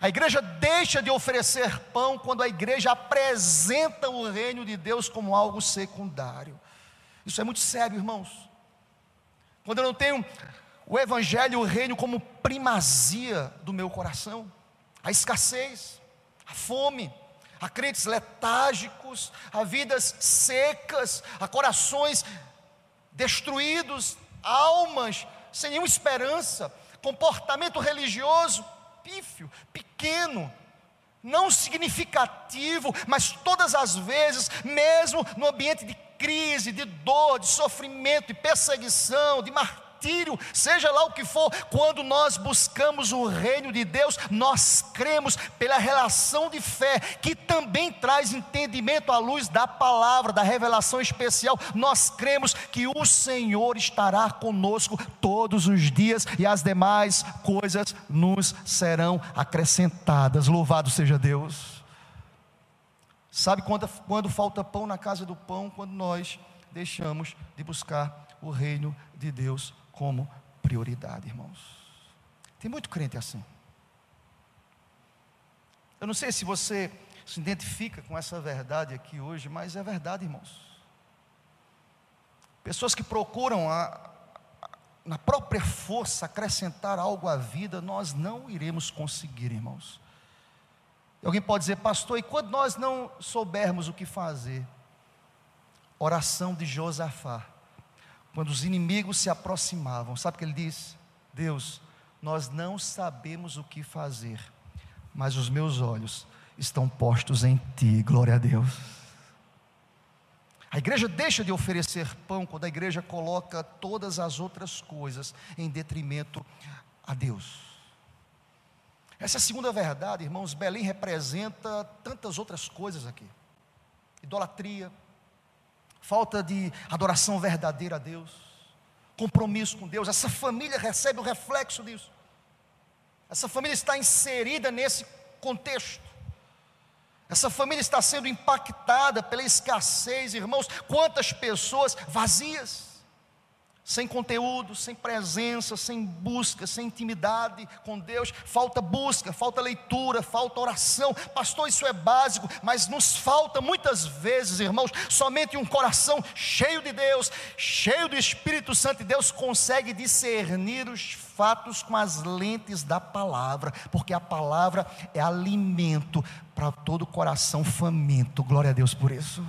A igreja deixa de oferecer pão quando a igreja apresenta o reino de Deus como algo secundário. Isso é muito sério, irmãos. Quando eu não tenho o evangelho e o reino como primazia do meu coração, a escassez, a fome, a crentes letárgicos, a vidas secas, a corações destruídos, almas sem nenhuma esperança, comportamento religioso pífio, pequeno, não significativo, mas todas as vezes, mesmo no ambiente de crise, de dor, de sofrimento, de perseguição, de martírio, martírio, seja lá o que for, quando nós buscamos o reino de Deus, nós cremos pela relação de fé, que também traz entendimento à luz da palavra, da revelação especial. Nós cremos que o Senhor estará conosco todos os dias e as demais coisas nos serão acrescentadas. Louvado seja Deus. Sabe quando, quando falta pão na casa do pão? Quando nós deixamos de buscar o reino de Deus como prioridade, irmãos. Tem muito crente assim. Eu não sei se você se identifica com essa verdade aqui hoje, mas é verdade, irmãos. Pessoas que procuram a, na própria força acrescentar algo à vida, nós não iremos conseguir, irmãos. Alguém pode dizer, pastor, e quando nós não soubermos o que fazer? Oração de Josafá quando os inimigos se aproximavam, sabe o que ele diz? Deus, nós não sabemos o que fazer, mas os meus olhos estão postos em Ti, glória a Deus. A igreja deixa de oferecer pão quando a igreja coloca todas as outras coisas em detrimento a Deus. Essa é a segunda verdade, irmãos. Belém representa tantas outras coisas aqui: idolatria, falta de adoração verdadeira a Deus, compromisso com Deus. Essa família recebe o reflexo disso. Essa família está inserida nesse contexto. Essa família está sendo impactada pela escassez, irmãos. Quantas pessoas vazias sem conteúdo, sem presença, sem busca, sem intimidade com Deus, falta busca, falta leitura, falta oração. Pastor, isso é básico, mas nos falta muitas vezes, irmãos, somente um coração cheio de Deus, cheio do Espírito Santo, e Deus consegue discernir os fatos com as lentes da palavra, porque a palavra é alimento para todo coração faminto. Glória a Deus por isso.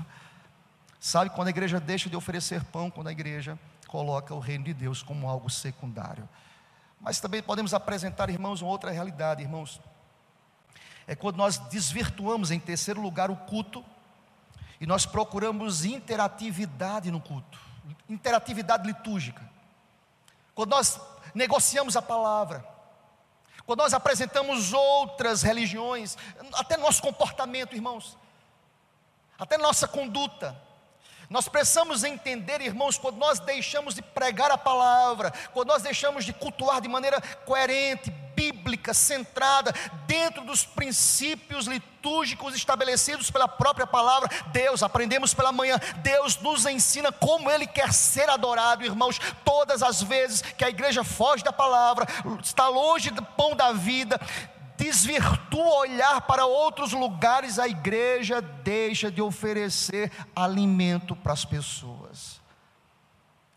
Sabe quando a igreja deixa de oferecer pão, quando a igreja coloca o reino de Deus como algo secundário. Mas também podemos apresentar, irmãos, uma outra realidade, irmãos. É quando nós desvirtuamos, em terceiro lugar, o culto e nós procuramos interatividade no culto, interatividade litúrgica. Quando nós negociamos a palavra, quando nós apresentamos outras religiões, até nosso comportamento, irmãos, até nossa conduta, nós precisamos entender, irmãos, quando nós deixamos de pregar a palavra, quando nós deixamos de cultuar de maneira coerente, bíblica, centrada, dentro dos princípios litúrgicos estabelecidos pela própria palavra, Deus, aprendemos pela manhã, Deus nos ensina como Ele quer ser adorado, irmãos, todas as vezes que a igreja foge da palavra, está longe do pão da vida, desvirtua olhar para outros lugares, a igreja deixa de oferecer alimento para as pessoas.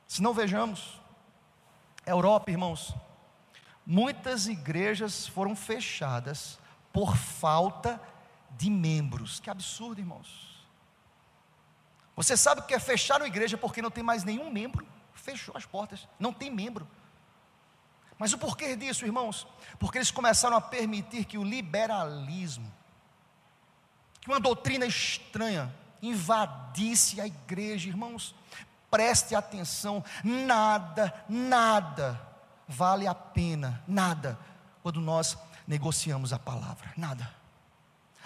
Se não vejamos, Europa, irmãos, muitas igrejas foram fechadas por falta de membros. Que absurdo, irmãos. Você sabe o que é fechar uma igreja porque não tem mais nenhum membro? Fechou as portas, não tem membro. Mas o porquê disso, irmãos? Porque eles começaram a permitir que o liberalismo, que uma doutrina estranha, invadisse a igreja, irmãos. Preste atenção, nada, nada vale a pena, nada, quando nós negociamos a palavra, nada.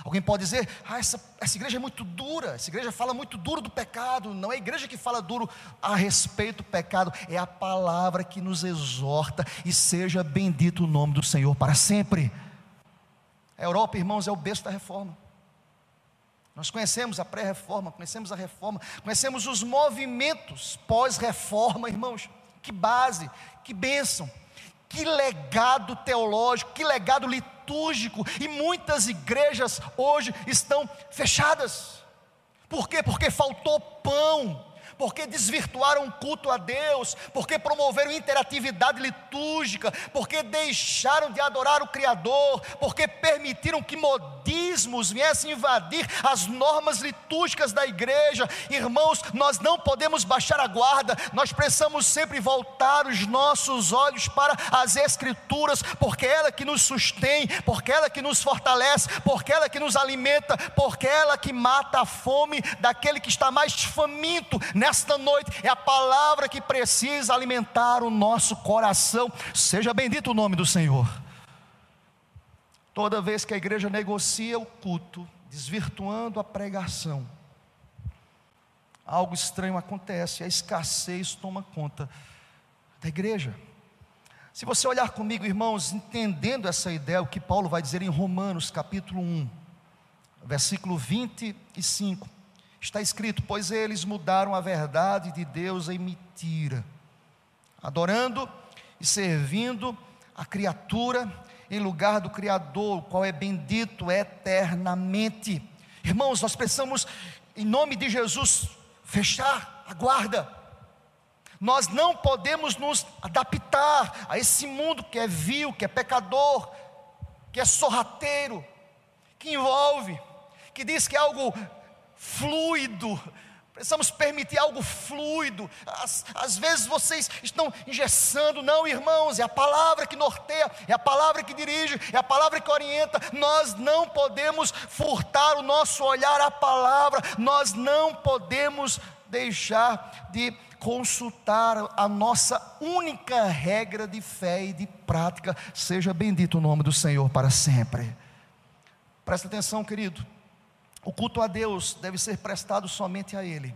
Alguém pode dizer, ah, essa, essa igreja é muito dura, essa igreja fala muito duro do pecado. Não é a igreja que fala duro a respeito do pecado, é a palavra que nos exorta, e seja bendito o nome do Senhor para sempre. A Europa, irmãos, é o berço da reforma. Nós conhecemos a pré-reforma, conhecemos a reforma, conhecemos os movimentos pós-reforma, irmãos. Que base, que bênção, que legado teológico, que legado litúrgico. E muitas igrejas hoje estão fechadas. Por quê? Porque faltou pão porque desvirtuaram o culto a Deus, porque promoveram interatividade litúrgica, porque deixaram de adorar o Criador, porque permitiram que modismos viessem invadir as normas litúrgicas da igreja. Irmãos, nós não podemos baixar a guarda, nós precisamos sempre voltar os nossos olhos para as Escrituras, porque ela que nos sustém, porque ela que nos fortalece, porque ela que nos alimenta, porque ela que mata a fome daquele que está mais faminto nessa nesta noite é a palavra que precisa alimentar o nosso coração. Seja bendito o nome do Senhor. Toda vez que a igreja negocia o culto, desvirtuando a pregação, algo estranho acontece, a escassez toma conta da igreja. Se você olhar comigo, irmãos, entendendo essa ideia, o que Paulo vai dizer em Romanos capítulo 1, versículo 25 está escrito: Pois eles mudaram a verdade de Deus em mentira, adorando e servindo a criatura em lugar do Criador, o qual é bendito eternamente. Irmãos, nós precisamos, em nome de Jesus, fechar a guarda. Nós não podemos nos adaptar a esse mundo que é vil, que é pecador, que é sorrateiro, que envolve, que diz que é algo fluido. Precisamos permitir algo fluido. Às, às, vezes vocês estão engessando, não, irmãos, é a palavra que norteia, é a palavra que dirige, é a palavra que orienta. Nós não podemos furtar o nosso olhar à palavra, nós não podemos deixar de consultar a nossa única regra de fé e de prática. Seja bendito o nome do Senhor para sempre. Presta atenção, querido. O culto a Deus deve ser prestado somente a Ele,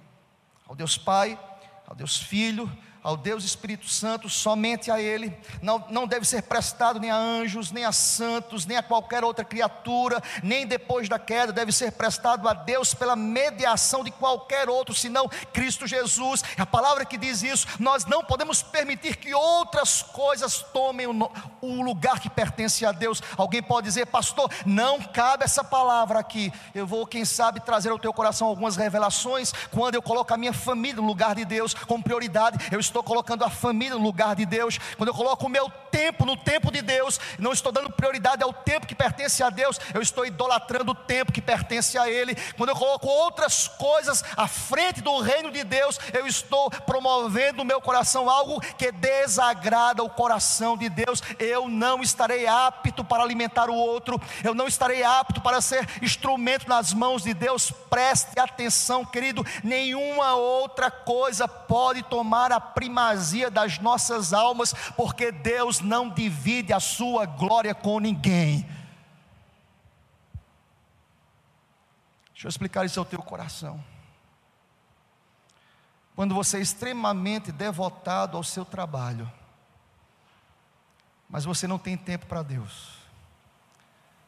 ao Deus Pai, ao Deus Filho, ao Deus Espírito Santo, somente a Ele, não, não deve ser prestado nem a anjos, nem a santos, nem a qualquer outra criatura, nem depois da queda, deve ser prestado a Deus pela mediação de qualquer outro, senão Cristo Jesus. É a palavra que diz isso, nós não podemos permitir que outras coisas tomem o, o lugar que pertence a Deus. Alguém pode dizer, pastor, não cabe essa palavra aqui. Eu vou, quem sabe, trazer ao teu coração algumas revelações, quando eu coloco a minha família no lugar de Deus, com prioridade, eu estou estou colocando a família no lugar de Deus, quando eu coloco o meu tempo no tempo de Deus, não estou dando prioridade ao tempo que pertence a Deus, eu estou idolatrando o tempo que pertence a Ele. Quando eu coloco outras coisas à frente do reino de Deus, eu estou promovendo no meu coração algo que desagrada o coração de Deus. Eu não estarei apto para alimentar o outro, eu não estarei apto para ser instrumento nas mãos de Deus. Preste atenção, querido, nenhuma outra coisa pode tomar a primeira primazia das nossas almas, porque Deus não divide a sua glória com ninguém. Deixa eu explicar isso ao teu coração. Quando você é extremamente devotado ao seu trabalho, mas você não tem tempo para Deus,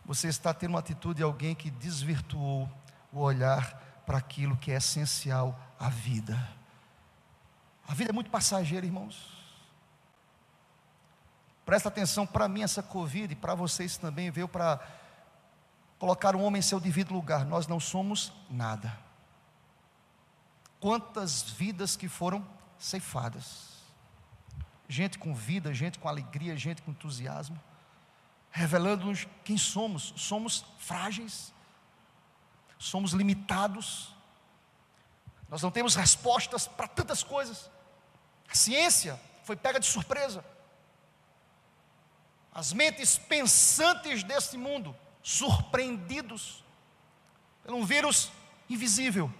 você está tendo uma atitude de alguém que desvirtuou o olhar para aquilo que é essencial à vida. A vida é muito passageira, irmãos. Presta atenção, para mim essa Covid, e para vocês também, veio para colocar o um homem em seu devido lugar. Nós não somos nada. Quantas vidas que foram ceifadas. Gente com vida, gente com alegria, gente com entusiasmo, revelando-nos quem somos. Somos frágeis, somos limitados, nós não temos respostas para tantas coisas. A ciência foi pega de surpresa. As mentes pensantes deste mundo, surpreendidos por um vírus invisível.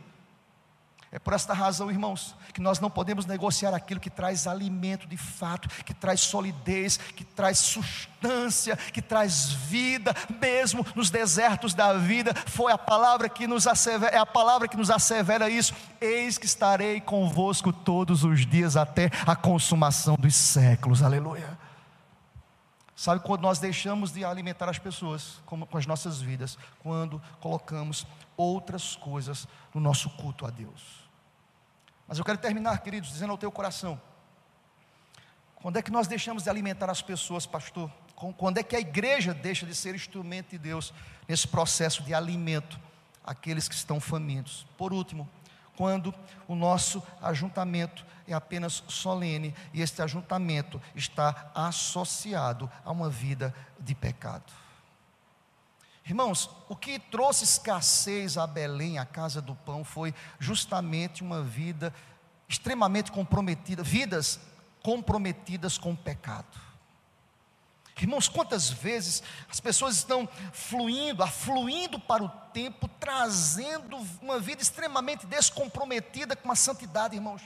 É por esta razão, irmãos, que nós não podemos negociar aquilo que traz alimento de fato, que traz solidez, que traz substância, que traz vida, mesmo nos desertos da vida. Foi a palavra que nos assevera, é a palavra que nos assevera isso. Eis que estarei convosco todos os dias até a consumação dos séculos. Aleluia. Sabe quando nós deixamos de alimentar as pessoas com, com as nossas vidas? Quando colocamos outras coisas no nosso culto a Deus. Mas eu quero terminar, queridos, dizendo ao teu coração: quando é que nós deixamos de alimentar as pessoas, pastor? Quando é que a igreja deixa de ser instrumento de Deus nesse processo de alimento àqueles que estão famintos? Por último, quando o nosso ajuntamento é apenas solene e este ajuntamento está associado a uma vida de pecado. Irmãos, o que trouxe escassez a Belém, a casa do pão, foi justamente uma vida extremamente comprometida, vidas comprometidas com o pecado. Irmãos, quantas vezes as pessoas estão fluindo, afluindo para o tempo, trazendo uma vida extremamente descomprometida com a santidade, irmãos.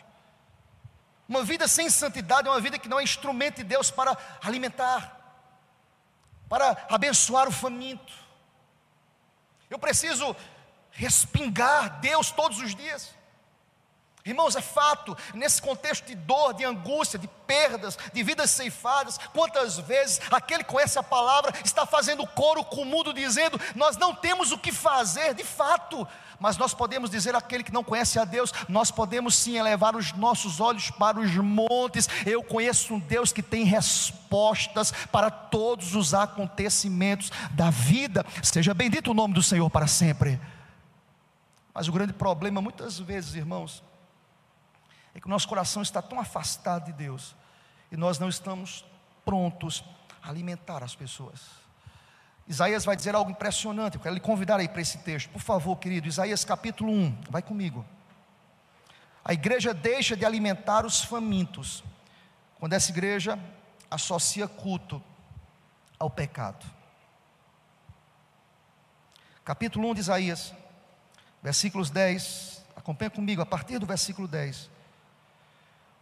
Uma vida sem santidade é uma vida que não é instrumento de Deus para alimentar, para abençoar o faminto. Eu preciso respingar Deus todos os dias. Irmãos, é fato, nesse contexto de dor, de angústia, de perdas, de vidas ceifadas, quantas vezes aquele que conhece a palavra está fazendo coro com o mundo, dizendo: Nós não temos o que fazer, de fato, mas nós podemos dizer àquele que não conhece a Deus: Nós podemos sim elevar os nossos olhos para os montes. Eu conheço um Deus que tem respostas para todos os acontecimentos da vida. Seja bendito o nome do Senhor para sempre. Mas o grande problema, muitas vezes, irmãos, é que o nosso coração está tão afastado de Deus e nós não estamos prontos a alimentar as pessoas. Isaías vai dizer algo impressionante, eu quero lhe convidar aí para esse texto, por favor, querido. Isaías capítulo 1, vai comigo. A igreja deixa de alimentar os famintos, quando essa igreja associa culto ao pecado. Capítulo 1 de Isaías, versículos 10, acompanha comigo, a partir do versículo 10.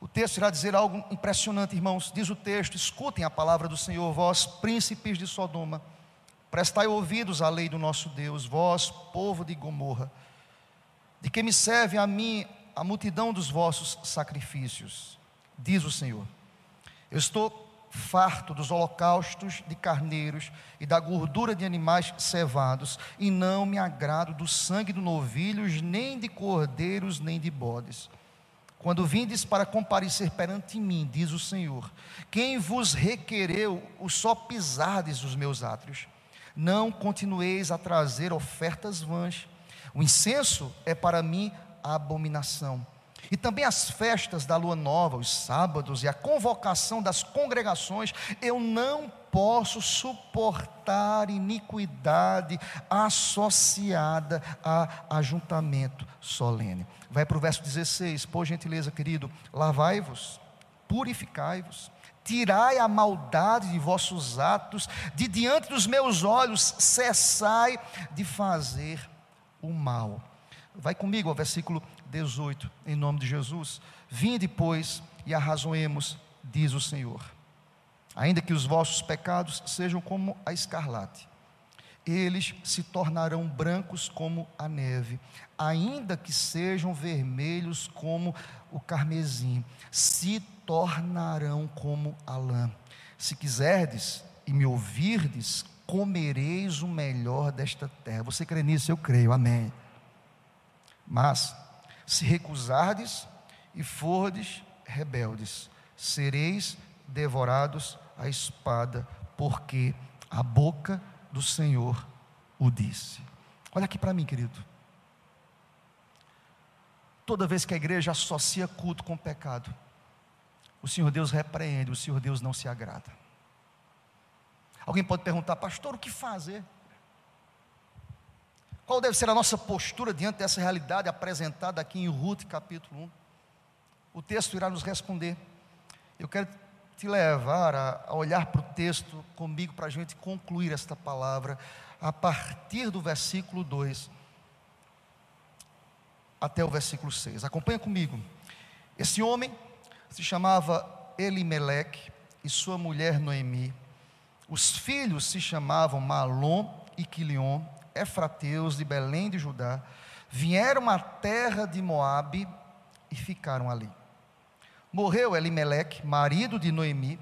O texto irá dizer algo impressionante, irmãos. Diz o texto: escutem a palavra do Senhor, vós, príncipes de Sodoma. Prestai ouvidos à lei do nosso Deus, vós, povo de Gomorra. De que me serve a mim a multidão dos vossos sacrifícios? Diz o Senhor. Eu estou farto dos holocaustos de carneiros e da gordura de animais cevados, e não me agrado do sangue de novilhos, nem de cordeiros, nem de bodes. Quando vindes para comparecer perante mim, diz o Senhor, quem vos requereu o só pisardes os meus átrios? Não continueis a trazer ofertas vãs. O incenso é para mim a abominação. E também as festas da lua nova, os sábados e a convocação das congregações, eu não posso suportar iniquidade associada a ajuntamento solene. Vai para o verso 16, por gentileza, querido. Lavai-vos, purificai-vos, tirai a maldade de vossos atos, de diante dos meus olhos, cessai de fazer o mal. Vai comigo ao versículo 18, em nome de Jesus. Vinde, pois, e arrazoemos, diz o Senhor. Ainda que os vossos pecados sejam como a escarlate, eles se tornarão brancos como a neve, ainda que sejam vermelhos como o carmesim, se tornarão como a lã. Se quiserdes e me ouvirdes, comereis o melhor desta terra. Você crê nisso? Eu creio, amém. Mas, se recusardes e fordes rebeldes, sereis devorados à espada, porque a boca do Senhor o disse. Olha aqui para mim, querido. Toda vez que a igreja associa culto com pecado, o Senhor Deus repreende, o Senhor Deus não se agrada. Alguém pode perguntar, pastor, o que fazer? Qual deve ser a nossa postura diante dessa realidade apresentada aqui em Ruth, capítulo 1? O texto irá nos responder. Eu quero te levar a, a olhar para o texto comigo para a gente concluir esta palavra a partir do versículo 2. até o versículo 6. Acompanha comigo. Esse homem se chamava Elimeleque e sua mulher Noemi. Os filhos se chamavam Malom e Quilion, Efrateus de Belém de Judá. Vieram à terra de Moabe e ficaram ali. Morreu Elimeleque, marido de Noemi,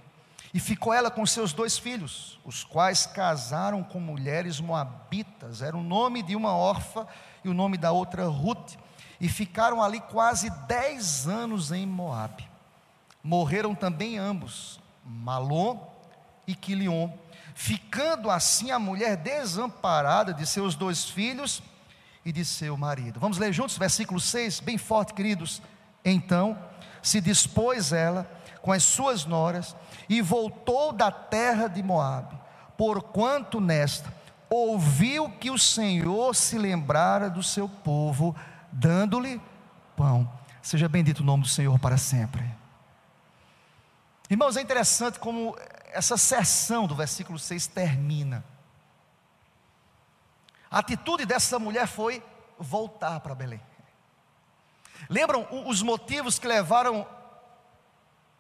e ficou ela com seus dois filhos, os quais casaram com mulheres moabitas. Era o nome de uma órfã e o nome da outra Ruth. E ficaram ali quase dez anos em Moabe. Morreram também ambos, Malom e Quilion, ficando assim a mulher desamparada de seus dois filhos e de seu marido. Vamos ler juntos, versículo 6, bem forte, queridos. Então se dispôs ela com as suas noras e voltou da terra de Moabe, porquanto nesta ouviu que o Senhor se lembrara do seu povo, dando-lhe pão. Seja bendito o nome do Senhor para sempre. Irmãos, é interessante como essa sessão do versículo 6 termina. A atitude dessa mulher foi voltar para Belém. Lembram os motivos que levaram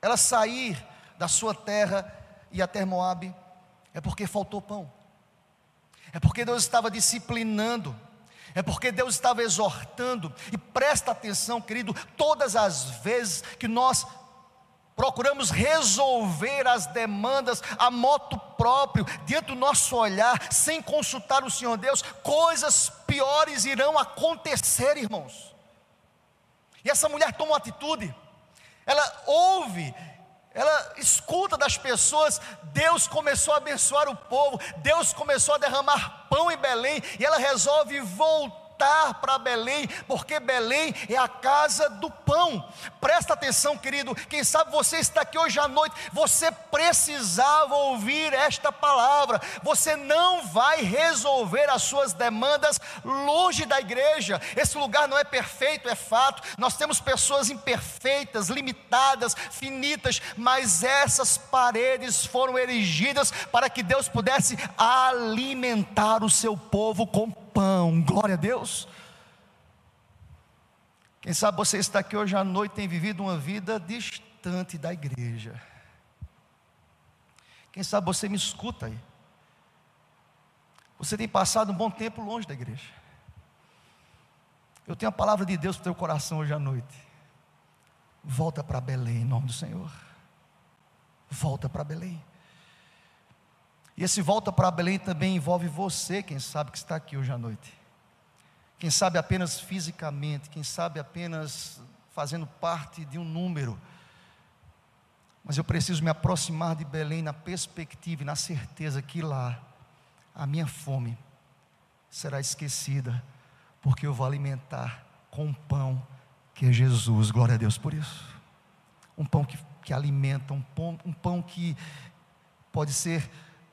ela a sair da sua terra e até Moabe? É porque faltou pão. É porque Deus estava disciplinando. É porque Deus estava exortando. E presta atenção, querido, todas as vezes que nós procuramos resolver as demandas a moto próprio, diante do nosso olhar, sem consultar o Senhor Deus, coisas piores irão acontecer, irmãos. E essa mulher toma uma atitude, ela ouve, ela escuta das pessoas, Deus começou a abençoar o povo, Deus começou a derramar pão em Belém, e ela resolve voltar voltar para Belém, porque Belém é a casa do pão. Presta atenção, querido. Quem sabe você está aqui hoje à noite, você precisava ouvir esta palavra. Você não vai resolver as suas demandas longe da igreja. Esse lugar não é perfeito, é fato. Nós temos pessoas imperfeitas, limitadas, finitas, mas essas paredes foram erigidas para que Deus pudesse alimentar o seu povo com pão. Glória a Deus. Quem sabe você está aqui hoje à noite tem vivido uma vida distante da igreja. Quem sabe você me escuta aí. Você tem passado um bom tempo longe da igreja. Eu tenho a palavra de Deus para o teu coração hoje à noite. Volta para Belém em nome do Senhor. Volta para Belém. E esse volta para Belém também envolve você, quem sabe que está aqui hoje à noite. Quem sabe apenas fisicamente, quem sabe apenas fazendo parte de um número. Mas eu preciso me aproximar de Belém na perspectiva e na certeza que lá a minha fome será esquecida, porque eu vou alimentar com pão que é Jesus. Glória a Deus por isso. Um pão que, que alimenta, um pão, um pão que pode ser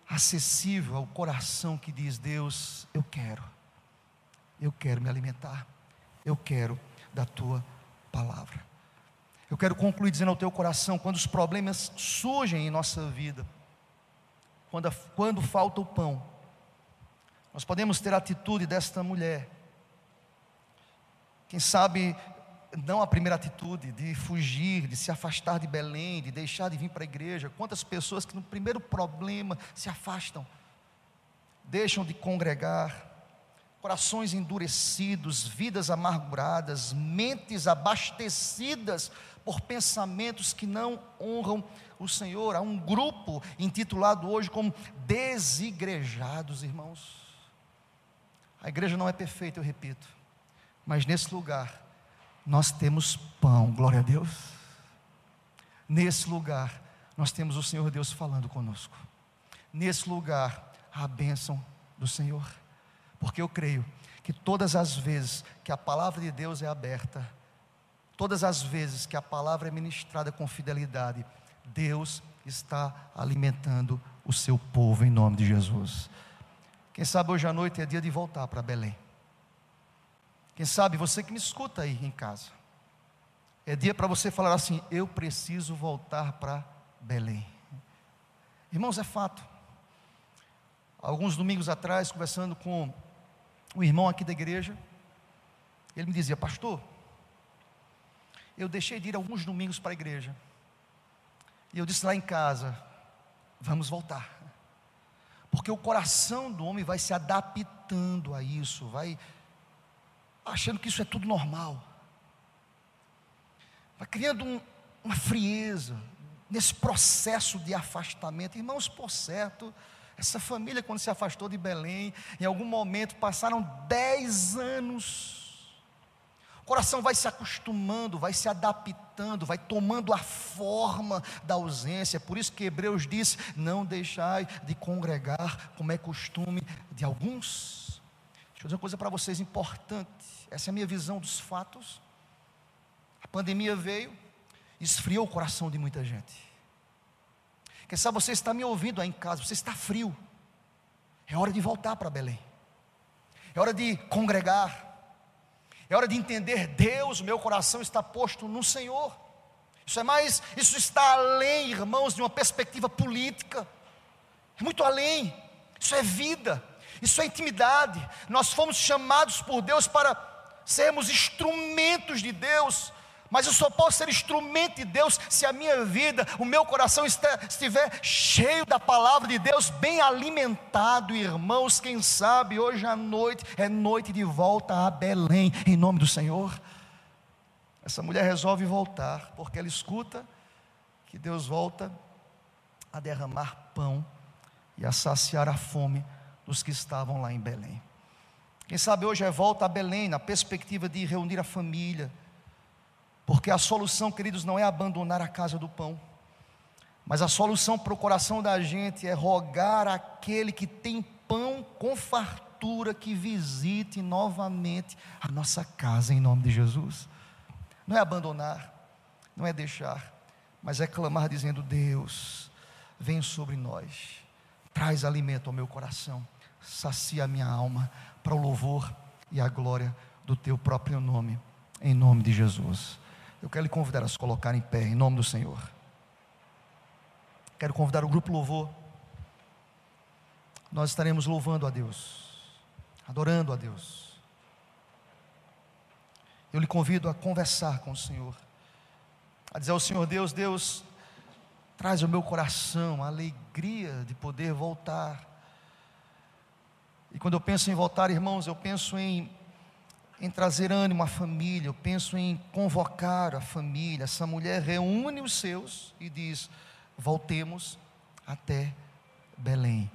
acessível ao coração que diz: Deus, eu quero, eu quero me alimentar, eu quero da tua palavra. Eu quero concluir dizendo ao teu coração: quando os problemas surgem em nossa vida, quando, quando falta o pão, nós podemos ter a atitude desta mulher. Quem sabe não a primeira atitude de fugir, de se afastar de Belém, de deixar de vir para a igreja. Quantas pessoas que no primeiro problema se afastam, deixam de congregar, corações endurecidos, vidas amarguradas, mentes abastecidas por pensamentos que não honram o Senhor. Há um grupo intitulado hoje como desigrejados, irmãos. A igreja não é perfeita, eu repito, mas nesse lugar nós temos pão, glória a Deus. Nesse lugar, nós temos o Senhor Deus falando conosco. Nesse lugar, a bênção do Senhor. Porque eu creio que todas as vezes que a palavra de Deus é aberta, todas as vezes que a palavra é ministrada com fidelidade, Deus está alimentando o seu povo em nome de Jesus. Quem sabe hoje à noite é dia de voltar para Belém. Quem sabe você que me escuta aí em casa. É dia para você falar assim: eu preciso voltar para Belém. Irmãos, é fato. Alguns domingos atrás, conversando com um irmão aqui da igreja, ele me dizia: Pastor, eu deixei de ir alguns domingos para a igreja. E eu disse lá em casa: vamos voltar. Porque o coração do homem vai se adaptando a isso, vai achando que isso é tudo normal. Vai criando um, uma frieza nesse processo de afastamento. Irmãos, por certo, essa família, quando se afastou de Belém, em algum momento passaram dez anos o coração vai se acostumando, vai se adaptando, vai tomando a forma da ausência. Por isso que Hebreus diz: não deixai de congregar, como é costume de alguns. Deixa eu dizer uma coisa para vocês importante. Essa é a minha visão dos fatos. A pandemia veio, esfriou o coração de muita gente. Quem sabe você está me ouvindo aí em casa, você está frio. É hora de voltar para Belém. É hora de congregar. É hora de entender Deus, meu coração está posto no Senhor. Isso é mais, isso está além, irmãos, de uma perspectiva política. É muito além. Isso é vida. Isso é intimidade. Nós fomos chamados por Deus para sermos instrumentos de Deus mas eu só posso ser instrumento de Deus se a minha vida, o meu coração estiver cheio da palavra de Deus, bem alimentado, irmãos. Quem sabe hoje à noite é noite de volta a Belém, em nome do Senhor. Essa mulher resolve voltar, porque ela escuta que Deus volta a derramar pão e a saciar a fome dos que estavam lá em Belém. Quem sabe hoje é volta a Belém, na perspectiva de reunir a família porque a solução, queridos, não é abandonar a casa do pão. Mas a solução para o coração da gente é rogar aquele que tem pão com fartura que visite novamente a nossa casa em nome de Jesus. Não é abandonar, não é deixar, mas é clamar dizendo: Deus, vem sobre nós, traz alimento ao meu coração, sacia a minha alma para o louvor e a glória do teu próprio nome, em nome de Jesus. Eu quero lhe convidar a se colocar em pé, em nome do Senhor. Quero convidar o grupo Louvor. Nós estaremos louvando a Deus, adorando a Deus. Eu lhe convido a conversar com o Senhor, a dizer ao Senhor Deus: Deus, traz ao meu coração a alegria de poder voltar. E quando eu penso em voltar, irmãos, eu penso em em trazer ânimo à família, eu penso em convocar a família. Essa mulher reúne os seus e diz: voltemos até Belém.